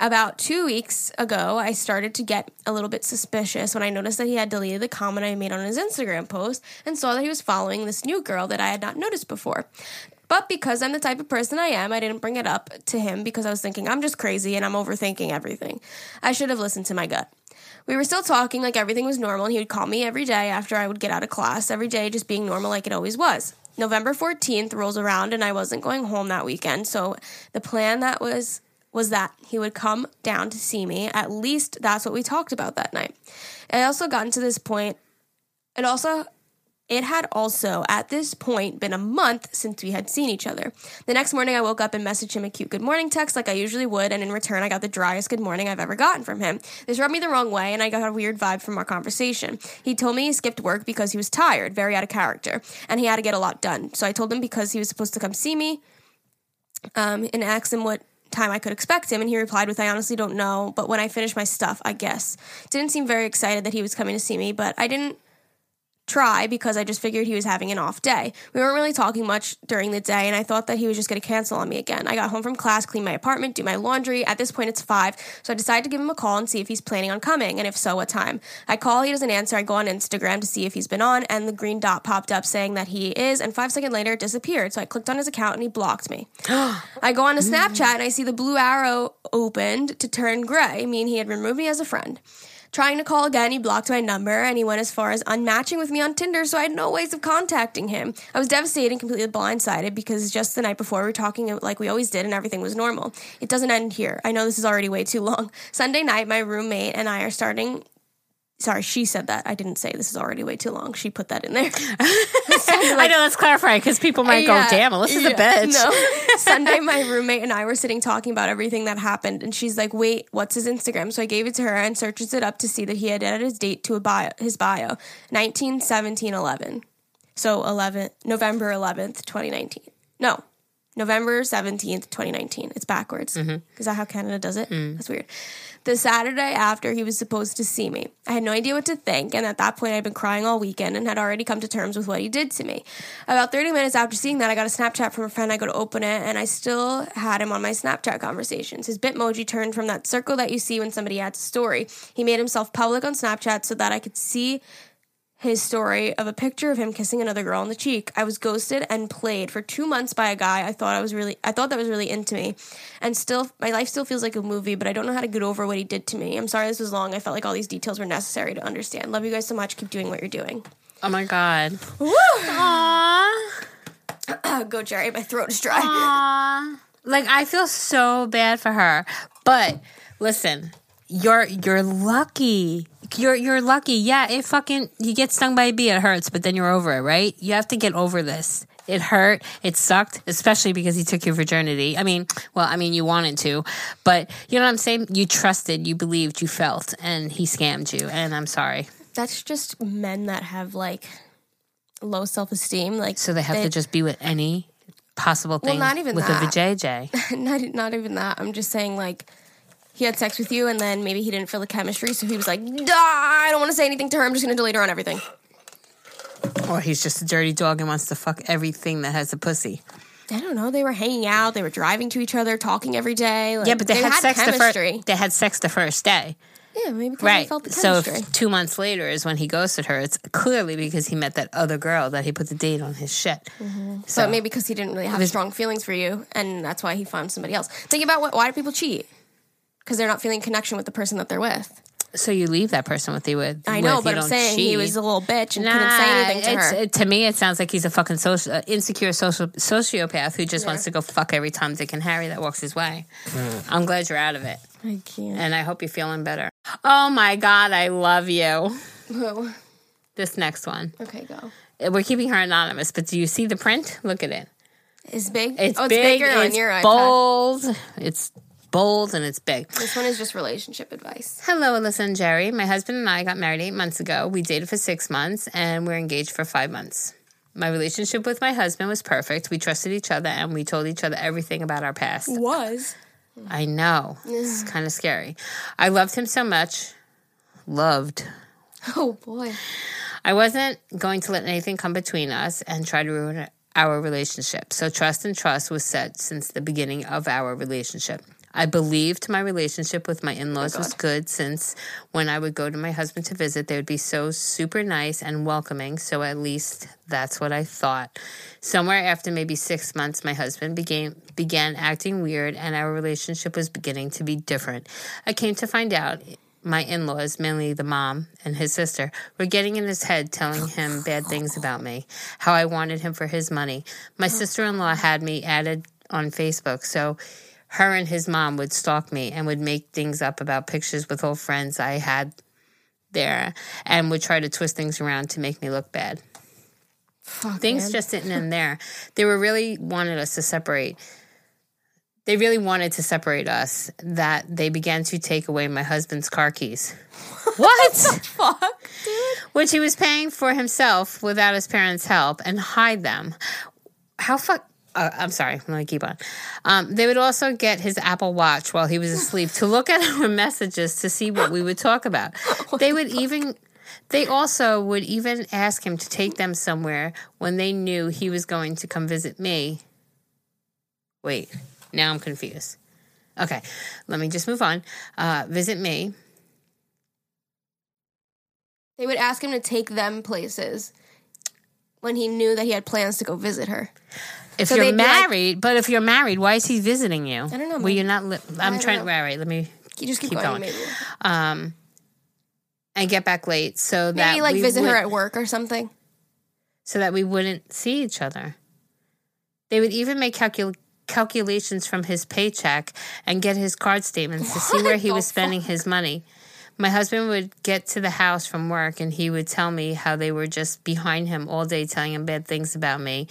About two weeks ago, I started to get a little bit suspicious when I noticed that he had deleted the comment I made on his Instagram post and saw that he was following this new girl that I had not noticed before. But because I'm the type of person I am, I didn't bring it up to him because I was thinking I'm just crazy and I'm overthinking everything. I should have listened to my gut. We were still talking like everything was normal, and he would call me every day after I would get out of class, every day just being normal like it always was. November 14th rolls around, and I wasn't going home that weekend, so the plan that was was that he would come down to see me. At least that's what we talked about that night. And I also gotten to this point. It also it had also, at this point, been a month since we had seen each other. The next morning, I woke up and messaged him a cute good morning text like I usually would, and in return, I got the driest good morning I've ever gotten from him. This rubbed me the wrong way, and I got a weird vibe from our conversation. He told me he skipped work because he was tired, very out of character, and he had to get a lot done. So I told him because he was supposed to come see me um, and asked him what time I could expect him, and he replied with, I honestly don't know, but when I finish my stuff, I guess. Didn't seem very excited that he was coming to see me, but I didn't try because I just figured he was having an off day. We weren't really talking much during the day, and I thought that he was just going to cancel on me again. I got home from class, cleaned my apartment, do my laundry. At this point, it's five, so I decided to give him a call and see if he's planning on coming, and if so, what time. I call, he doesn't answer. I go on Instagram to see if he's been on, and the green dot popped up saying that he is, and five seconds later, it disappeared. So I clicked on his account, and he blocked me. I go on to Snapchat, and I see the blue arrow opened to turn gray, meaning he had removed me as a friend. Trying to call again, he blocked my number and he went as far as unmatching with me on Tinder, so I had no ways of contacting him. I was devastated and completely blindsided because just the night before we were talking like we always did and everything was normal. It doesn't end here. I know this is already way too long. Sunday night, my roommate and I are starting Sorry, she said that. I didn't say this is already way too long. She put that in there. I know, let's clarify because people might go, Yeah, damn, Alyssa's a yeah, bitch. No. Sunday, my roommate and I were sitting talking about everything that happened, and she's like, "Wait, what's his Instagram?" So I gave it to her and searches it up to see that he had added his date to a bio, his bio, 19, 17, 11. So 11, November 11th, 2019. No, November 17th, 2019. It's backwards. Mm-hmm. Is that how Canada does it? Mm. That's weird. The Saturday after he was supposed to see me, I had no idea what to think, and at that point, I'd been crying all weekend and had already come to terms with what he did to me. About 30 minutes after seeing that, I got a Snapchat from a friend. I go to open it, and I still had him on my Snapchat conversations. His Bitmoji turned from that circle that you see when somebody adds a story. He made himself public on Snapchat so that I could see his story of a picture of him kissing another girl on the cheek. I was ghosted and played for two months by a guy I thought I was really I thought that was really into me. And still my life still feels like a movie, but I don't know how to get over what he did to me. I'm sorry this was long. I felt like all these details were necessary to understand. Love you guys so much. Keep doing what you're doing. Oh my God. Woo! Aww. Go Geri, my throat is dry. Aww. Like I feel so bad for her. But listen, you're you're lucky. You're you're lucky. Yeah, it fucking you get stung by a bee, it hurts, but then you're over it, right? You have to get over this. It hurt. It sucked, especially because he took your virginity. I mean, well, I mean, you wanted to, but you know what I'm saying? You trusted, you believed, you felt, and he scammed you. And I'm sorry. That's just men that have like low self esteem. Like So they have they- to just be with any possible thing Well, not even with that. a vajayjay. not not even that. I'm just saying like he had sex with you and then maybe he didn't feel the chemistry, so he was like, "Duh, I don't want to say anything to her. I'm just gonna delete her on everything. Or he's just a dirty dog and wants to fuck everything that has a pussy. I don't know. They were hanging out. They were driving to each other, talking every day. Like, Yeah, but they, had, sex the chemistry. first. They had sex the first day, yeah, maybe because they right? felt the So two months later is when he ghosted her. It's clearly because he met that other girl that he put the date on his shit. Mm-hmm. So but maybe because he didn't really have strong feelings for you, and that's why he found somebody else. Think about what, why do people cheat? Because they're not feeling connection with the person that they're with. so you leave that person with you with. I know, with, but I'm don't saying he was a little bitch and Nah, couldn't say anything to it's- her. it- to me, it sounds like he's a fucking social, uh, insecure social sociopath who just wants to go fuck every Tom, Dick, and Harry that walks his way. I'm glad you're out of it, I can't. and I hope you're feeling better. Oh my god, I love you. Who? This next one, Okay, go. we're keeping her anonymous, but do you see the print? Look at it. It's big. It's oh, it's big. bigger on your iPad. bold. It's bold and it's big. This one is just relationship advice. Hello, Alyssa and Geri. My husband and I got married eight months ago. We dated for six months and we're engaged for five months. My relationship with my husband was perfect. We trusted each other and we told each other everything about our past. Was. I know. It's kind of scary. I loved him so much. Loved. Oh boy. I wasn't going to let anything come between us and try to ruin our relationship. So trust and trust was set since the beginning of our relationship. I believed my relationship with my in laws oh, was good since when I would go to my husband to visit, they would be so super nice and welcoming. So at least that's what I thought. Somewhere after maybe six months, my husband began began acting weird and our relationship was beginning to be different. I came to find out my in laws, mainly the mom and his sister, were getting in his head, telling oh, him bad things about me, how I wanted him for his money. My oh. sister in law had me added on Facebook, so her and his mom would stalk me and would make things up about pictures with old friends I had there and would try to twist things around to make me look bad. Fuck, Things man. just didn't end there. They were really wanted us to separate. They really wanted to separate us that they began to take away my husband's car keys. What? the Fuck, dude. Which he was paying for himself without his parents' help and hide them. How fuck? Uh, I'm sorry. Let me keep on. Um, they would also get his Apple Watch while he was asleep to look at our messages to see what we would talk about. They would even. They also would even ask him to take them somewhere when they knew he was going to come visit me. Wait, now I'm confused. Okay, let me just move on. Uh, visit me. They would ask him to take them places when he knew that he had plans to go visit her. If So you're they'd like- married, but if you're married, why is he visiting you? I don't know, Well, maybe- you're not. Li- I'm trying. know. Right, right. Let me You just keep, Keep going, going. maybe. um, and get back late so that Maybe like visit would, her at work or something. so that we wouldn't see each other. They would even make calcul- calculations from his paycheck and get his card statements to see where he was spending his money. My husband would get to the house from work and he would tell me how they were just behind him all day telling him bad things about me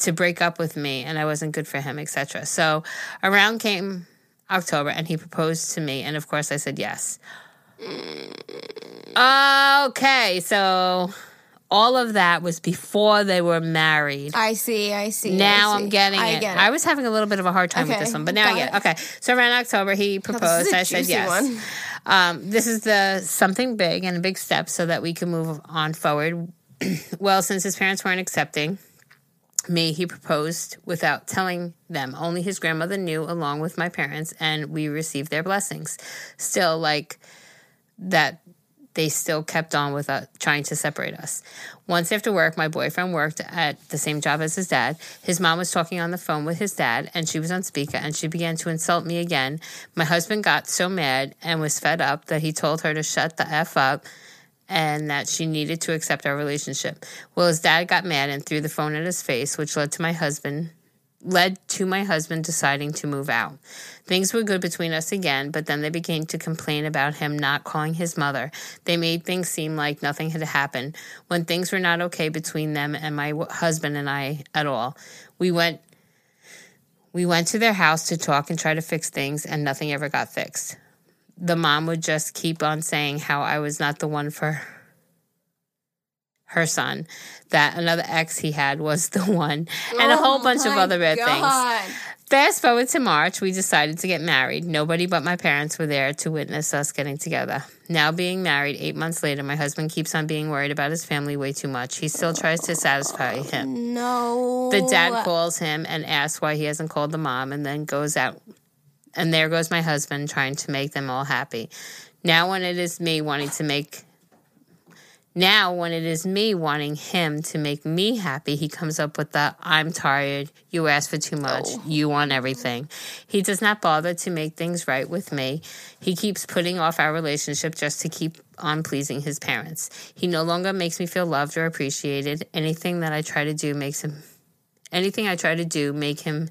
to break up with me and I wasn't good for him, etc. So around came October and he proposed to me and of course I said yes. Okay, so all of that was before they were married. I see. I see. Now I. I'm getting I it. Get I was having a little bit of a hard time with this one, but now I get it. it. Okay, so around October he proposed. I said yes. Um, this is the something big and a big step so that we can move on forward. well, since his parents weren't accepting me, he proposed without telling them. Only his grandmother knew, along with my parents, and we received their blessings. Still, like that they still kept on with uh, trying to separate us. Once after work, my boyfriend worked at the same job as his dad. His mom was talking on the phone with his dad, and she was on speaker, and she began to insult me again. My husband got so mad and was fed up that he told her to shut the F up and that she needed to accept our relationship. Well, his dad got mad and threw the phone at his face, which led to my husband led to my husband deciding to move out. Things were good between us again, but then they began to complain about him not calling his mother. They made things seem like nothing had happened when things were not okay between them and my husband and I at all. We went we went to their house to talk and try to fix things and nothing ever got fixed. The mom would just keep on saying how I was not the one for her son, that another ex he had was the one, and a oh whole bunch of Oh other bad things. Fast forward to March, we decided to get married. Nobody but my parents were there to witness us getting together. Now, being married eight months later, my husband keeps on being worried about his family way too much. He still tries to satisfy him. No. The dad calls him and asks why he hasn't called the mom, and then goes out. And there goes my husband trying to make them all happy. Now, when it is me wanting to make now, when it is me wanting him to make me happy, he comes up with the I'm tired, you ask for too much, oh. you want everything. He does not bother to make things right with me. He keeps putting off our relationship just to keep on pleasing his parents. He no longer makes me feel loved or appreciated. Anything that I try to do makes him anything I try to do make him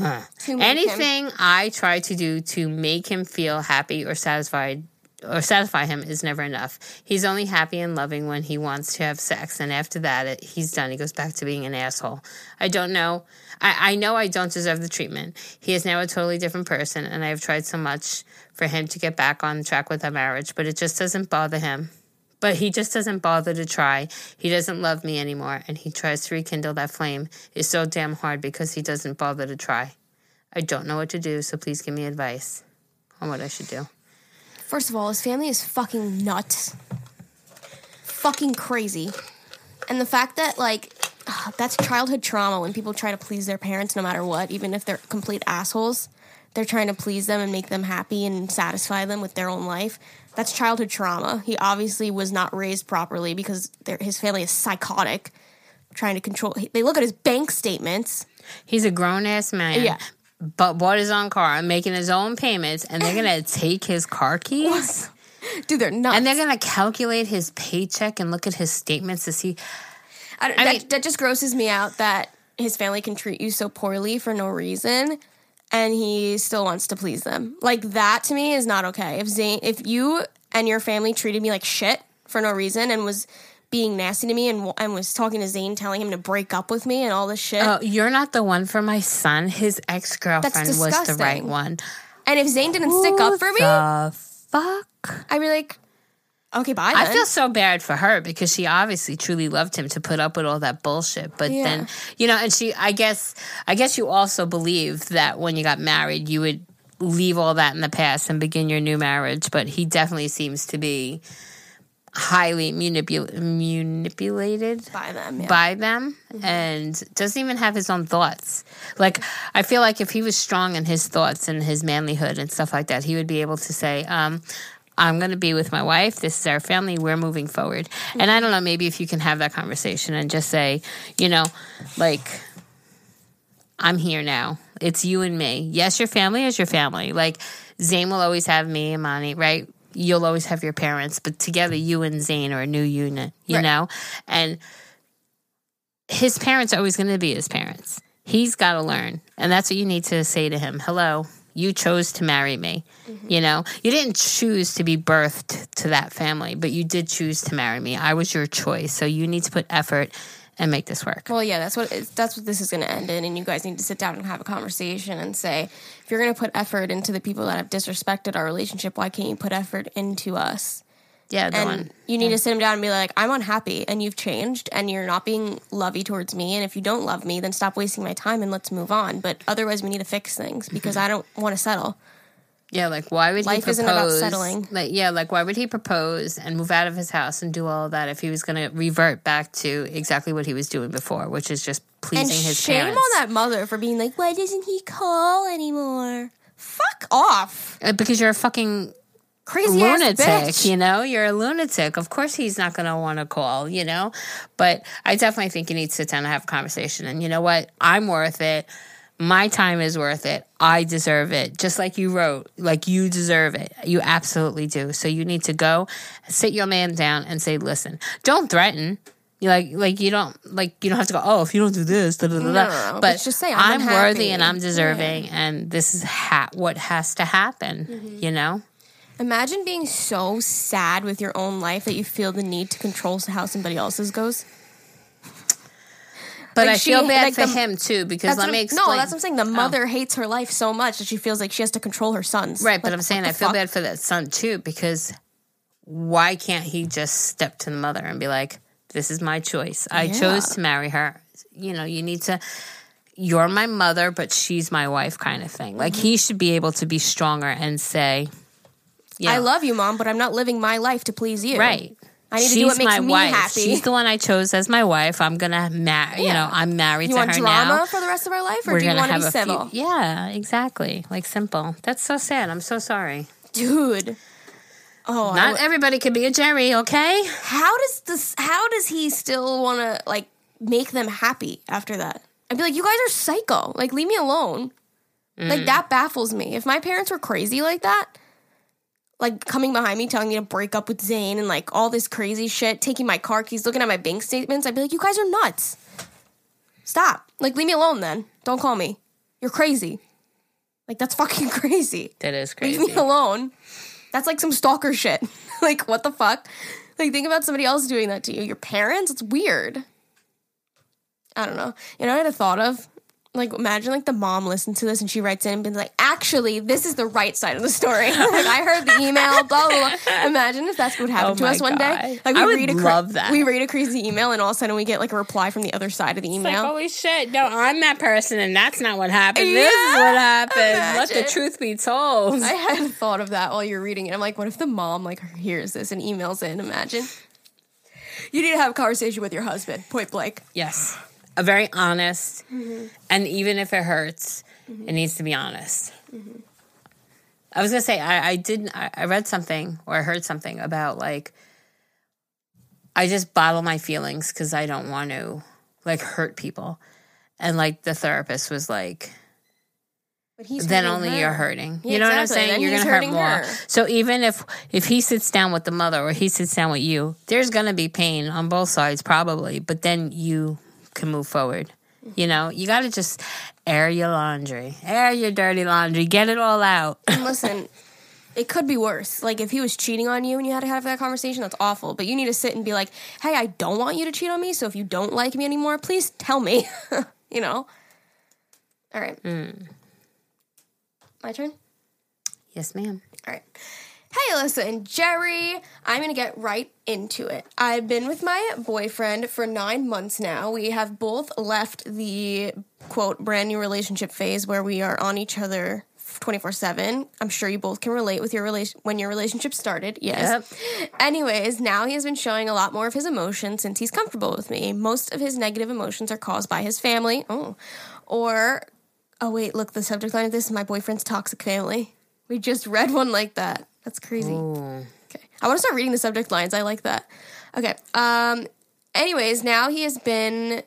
Make him- anything I try to do to make him feel happy or satisfied or satisfy him is never enough. He's only happy and loving when he wants to have sex, and after that, it, he's done. He goes back to being an asshole. I don't know. I, I know I don't deserve the treatment. He is now a totally different person, and I have tried so much for him to get back on track with our marriage, but it just doesn't bother him. But he just doesn't bother to try. He doesn't love me anymore, and he tries to rekindle that flame. It's so damn hard because he doesn't bother to try. I don't know what to do, so please give me advice on what I should do. First of all, his family is fucking nuts. Fucking crazy. And the fact that, like, ugh, that's childhood trauma when people try to please their parents no matter what, even if they're complete assholes. They're trying to please them and make them happy and satisfy them with their own life. That's childhood trauma. He obviously was not raised properly because his family is psychotic, trying to control. They look at his bank statements. He's a grown ass man. Yeah. But bought his own car making his own payments, and they're gonna take his car keys Dude, they're nuts. and they're gonna calculate his paycheck and look at his statements to see. I, that, mean- that just grosses me out that his family can treat you so poorly for no reason and he still wants to please them. Like that to me is not okay. If Zane if you and your family treated me like shit for no reason and was being nasty to me and, and was talking to Zane telling him to break up with me and all this shit. Oh, you're not the one for my son. His ex girlfriend was the right one. and if Zane didn't stick up for me, The fuck. I'd be like, okay, bye. I feel so bad for her because she obviously truly loved him to put up with all that bullshit. But Yeah. then, you know, and she, I guess, I guess you also believe that when you got married, you would leave all that in the past and begin your new marriage. But he definitely seems to be highly manipul- manipulated by them. Yeah. by them and doesn't even have his own thoughts. Like I feel like if he was strong in his thoughts and his manlyhood and stuff like that, he would be able to say, um, I'm going to be with my wife. This is our family. We're moving forward. And I don't know, maybe if you can have that conversation and just say, you know, like, I'm here now. It's you and me. Yes, your family is your family. Like, Zane will always have me and Monty, right? You'll always have your parents, but together, you and Zane are a new unit, you Right. know? And his parents are always going to be his parents. He's got to learn. And that's what you need to say to him. Hello, You chose to marry me. Mm-hmm. You know, you didn't choose to be birthed to that family, but you did choose to marry me. I was your choice. So you need to put effort and make this work. Well, yeah, that's what that's what this is going to end in, and you guys need to sit down and have a conversation and say, if you're going to put effort into the people that have disrespected our relationship, why can't you put effort into us? Yeah, the And one. you need to sit him down and be like, I'm unhappy, and you've changed, and you're not being lovey towards me, and if you don't love me, then stop wasting my time and let's move on. But otherwise, we need to fix things because I don't want to settle. Yeah, like why would Life he propose? isn't about settling. Like yeah, like why would he propose and move out of his house and do all of that if he was going to revert back to exactly what he was doing before, which is just pleasing And his shame parents? on that mother for being like, why doesn't he call anymore? Fuck off, Uh, because you're a fucking crazy ass lunatic, bitch. you know? You're a lunatic. Of course he's not going to want to call, you know? But I definitely think you need to sit down and have a conversation. And you know what? I'm worth it. My time is worth it. I deserve it. Just like you wrote, like you deserve it. You absolutely do. So you need to go sit your man down and say, "Listen, don't threaten." You like like you don't like you don't have to go, "Oh, if you don't do this, da, da, da, da." No, but just say, "I'm worthy and I'm deserving and this is ha- what has to happen, Mm-hmm. you know? Imagine being so sad with your own life that you feel the need to control how somebody else's goes. But Like I she- feel bad like for the- him too because let me explain. No, that's what I'm saying. The Oh. mother hates her life so much that she feels like she has to control her sons. Right, but I'm saying I feel fuck? bad for that son too because why can't he just step to the mother and be like, "This is my choice. I Yeah. chose to marry her." You know, you need to. You're my mother, but she's my wife, kind of thing. Like Mm-hmm. he should be able to be stronger and say, I love you, mom, but I'm not living my life to please you. Right. I need to do what makes me wife. happy. She's the one I chose as my wife. I'm gonna marry. You know, I'm married you to want her drama for the rest of our life, or We're do you want to be civil, few. Yeah, exactly. Like simple. That's so sad. I'm so sorry. dude? Oh, Not w- everybody can be a Geri, okay? how does this? How does he still want to like make them happy after that? I'd be like, you guys are psycho. Like, leave me alone. Mm. Like that baffles me. If my parents were crazy like that, like coming behind me telling me to break up with Zane and like all this crazy shit, taking my car keys, looking at my bank statements, I'd be like, you guys are nuts. Stop. Like, leave me alone then. Don't call me. You're crazy. Like, that's fucking crazy. That is crazy. Leave me alone. That's like some stalker shit. like, what the fuck? Like, think about somebody else doing that to you. Your parents? It's weird. I don't know. You know what I had a thought of? Like, imagine like the mom listened to this and she writes in and been like, actually, this is the right side of the story. like, I heard the email, blah, blah, blah. Imagine if that's what happened Oh to us one day. God. I would love that. We read a crazy email and all of a sudden we get like a reply from the other side of the Like, email. holy shit, no, I'm that person and that's not what happened. this is what happened. Let the truth be told. I hadn't thought of that while you're reading it. I'm like, what if the mom like hears this and emails in? Imagine. You need to have a conversation with your husband, point blank. yes. A very honest, Mm-hmm. and even if it hurts, it needs to be honest. I was gonna say I, I didn't. I, I read something or I heard something about like I just bottle my feelings because I don't want to like hurt people, and like the therapist was like, But he's then only her. you're hurting. Yeah, you know what I'm saying? Then you're gonna hurt more. her. So even if if he sits down with the mother or he sits down with you, there's gonna be pain on both sides probably, but then you can move forward. You know, you got to just air your laundry, air your dirty laundry, get it all out. And listen, it could be worse. Like if he was cheating on you and you had to have that conversation, that's awful. But you need to sit and be like, "Hey, I don't want you to cheat on me. So if you don't like me anymore, please tell me." you know. All right. Mm. My turn. yes, ma'am. All right. Hey, Alyssa and Geri, I'm going to get right into it. I've been with my boyfriend for nine months now. We have both left the quote brand new relationship phase where we are on each other 24 7. I'm sure you both can relate with your relation when your relationship started. Yes. Anyways, now he has been showing a lot more of his emotions since he's comfortable with me. Most of his negative emotions are caused by his family. Oh. Or, oh, wait, look, the subject line of this is my boyfriend's toxic family. We just read one like that. That's crazy. Okay. I want to start reading the subject lines. I like that. Okay. Um anyways, now he has been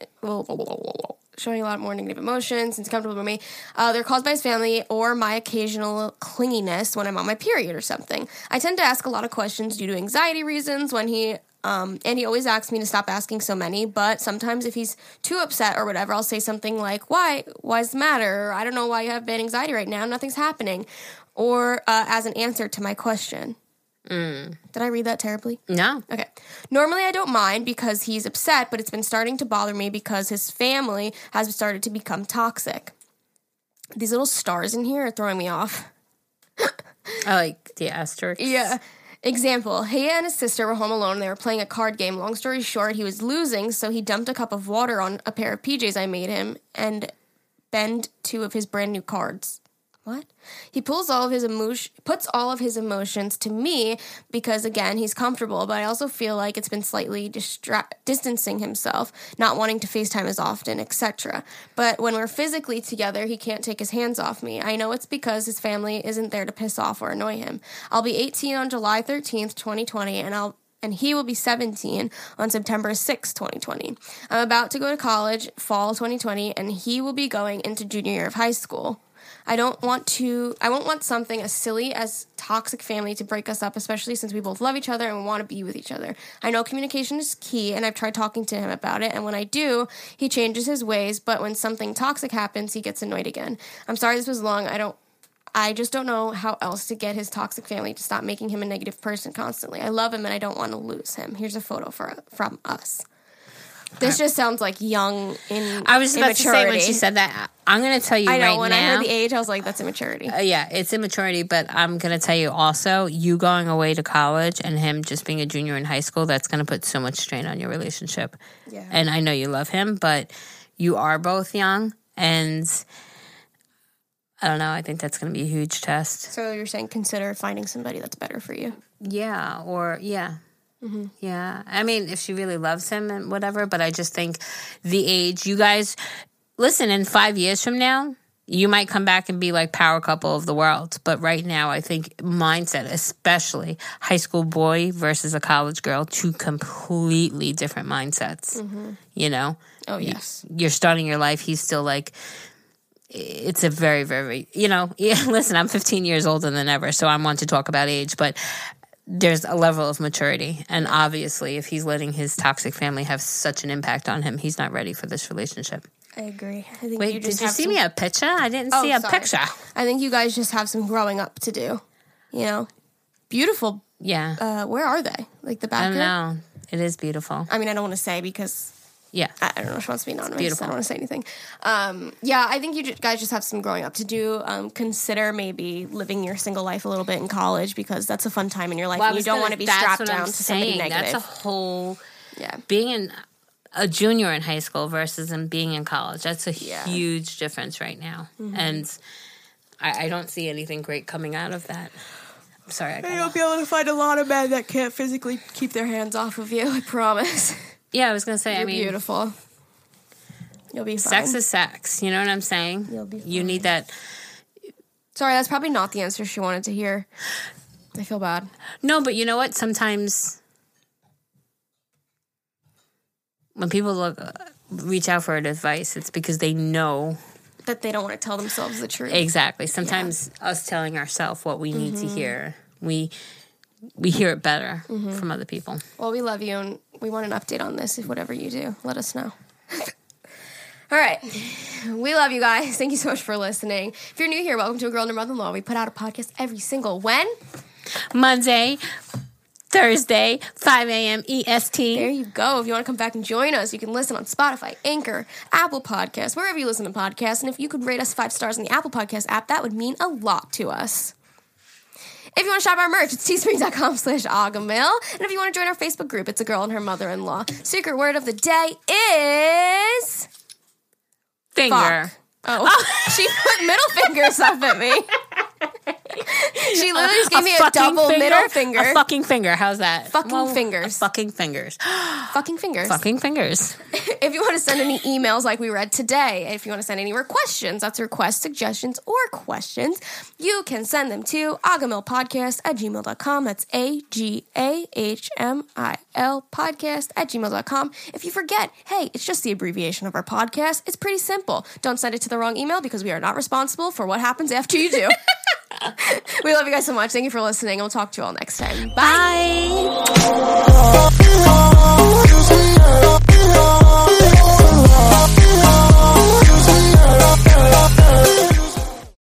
showing a lot more negative emotions since he's comfortable with me. Uh, they're caused by his family or my occasional clinginess when I'm on my period or something. I tend to ask a lot of questions due to anxiety reasons when he Um, and he always asks me to stop asking so many. But sometimes if he's too upset or whatever, I'll say something like, "Why? Why's the matter?" Or, "I don't know why you have bad anxiety right now. Nothing's happening." Or uh, as an answer to my question. Did I read that terribly? No. Okay. Normally, I don't mind because he's upset, but it's been starting to bother me because his family has started to become toxic. These little stars in here are throwing me off. I like the asterisk. Yeah. Example He and his sister were home alone and they were playing a card game. Long story short, he was losing, so he dumped a cup of water on a pair of PJs I made him and bend two of his brand new cards. What? He pulls all of his emotion, puts all of his emotions to me because again he's comfortable. But I also feel like it's been slightly distra- distancing himself, not wanting to FaceTime as often, etc. But when we're physically together, he can't take his hands off me. I know it's because his family isn't there to piss off or annoy him. I'll be 18 on July 13th, 2020, and I'll and he will be 17 on September 6, 2020. I'm about to go to college fall 2020 and he will be going into junior year of high school. I don't want to I won't want something as silly as toxic family to break us up, especially since we both love each other and want to be with each other. I know communication is key and I've tried talking to him about it and when I do, he changes his ways, but when something toxic happens, he gets annoyed again. I'm sorry this was long. I don't I just don't know how else to get his toxic family to stop making him a negative person constantly. I love him and I don't want to lose him. Here's a photo for from us. This just sounds like young in I was about to say when she said that, I'm going to tell you I know right when now. I heard the age, I was like, "That's immaturity." Uh, yeah, it's immaturity, but I'm going to tell you also, you going away to college and him just being a junior in high school, that's going to put so much strain on your relationship. Yeah. And I know you love him, but you are both young. And I don't know, I think that's going to be a huge test. So you're saying consider finding somebody that's better for you. Yeah, or yeah. Mm-hmm. Yeah. I mean, if she really loves him and whatever, but I just think the age, you guys, listen, in five years from now, you might come back and be like power couple of the world. But right now, I think mindset, especially high school boy versus a college girl, two completely different mindsets. Mm-hmm. You know? Oh yes. You're starting your life. He's still like, it's a very, very, you know, yeah, listen, I'm 15 years older than ever, so I'm one to talk about age, but there's a level of maturity. And obviously, if he's letting his toxic family have such an impact on him, he's not ready for this relationship. I agree. I think Wait, you did you see some- me a picture? I didn't Oh, see a sorry. picture. I think you guys just have some growing up to do. You know, beautiful. Yeah. Uh, where are they? Like the I back. don't know. It is beautiful. I mean, I don't want to say because Yeah. I I don't know. If she wants to be anonymous. beautiful. I don't want to say anything. Um, yeah, I think you guys just have some growing up to do. Um, consider maybe living your single life a little bit in college because that's a fun time in your life. Well, and you don't gonna- want to be strapped down I'm to somebody negative. That's a whole yeah. being in a junior in high school versus in being in college. That's a Yeah. Mm-hmm. huge difference right now, and I, I don't see anything great coming out of that. I'm sorry. I got You'll be able to find a lot of men that can't physically keep their hands off of you. I promise. yeah, I was gonna say. I You're mean, beautiful. You'll be fine. sex is sex. You know what I'm saying? You'll be You need that. Sorry, that's probably not the answer she wanted to hear. I feel bad. No, but you know what? Sometimes when people look reach out for advice, it's because they know That they don't want to tell themselves the truth. exactly. Sometimes us telling ourselves what we need Mm-hmm. to hear, we we hear it better Mm-hmm. from other people. Well, we love you and we want an update on this. If whatever you do, let us know. All right. We love you guys. Thank you so much for listening. If you're new here, welcome to A Girl and Her Mother-in-Law. We put out a podcast every single when? Monday, Thursday, 5 a.m. EST. There you go. If you want to come back and join us, you can listen on Spotify, Anchor, Apple Podcasts, wherever you listen to podcasts. And if you could rate us five stars in the Apple Podcast app, that would mean a lot to us. If you want to shop our merch, it's teespring.com slash agahmil. And if you want to join our Facebook group, it's a girl and her mother-in-law. Secret word of the day is Finger. fuck. Oh, she put middle fingers up at me. she literally gave me a double middle finger. A fucking finger. How's that? Fucking fingers. Fucking fingers. fucking fingers. fucking fingers. if you want to send any emails like we read today, if you want to send any questions, that's requests, suggestions or questions, you can send them to agahmilpodcast at gmail.com. That's A G A H M I L podcast at gmail.com. If you forget, hey, it's just the abbreviation of our podcast. It's pretty simple. Don't send it to the wrong email because we are not responsible for what happens after you do. we love you guys so much. Thank you for listening. We'll talk to you all next time. Bye.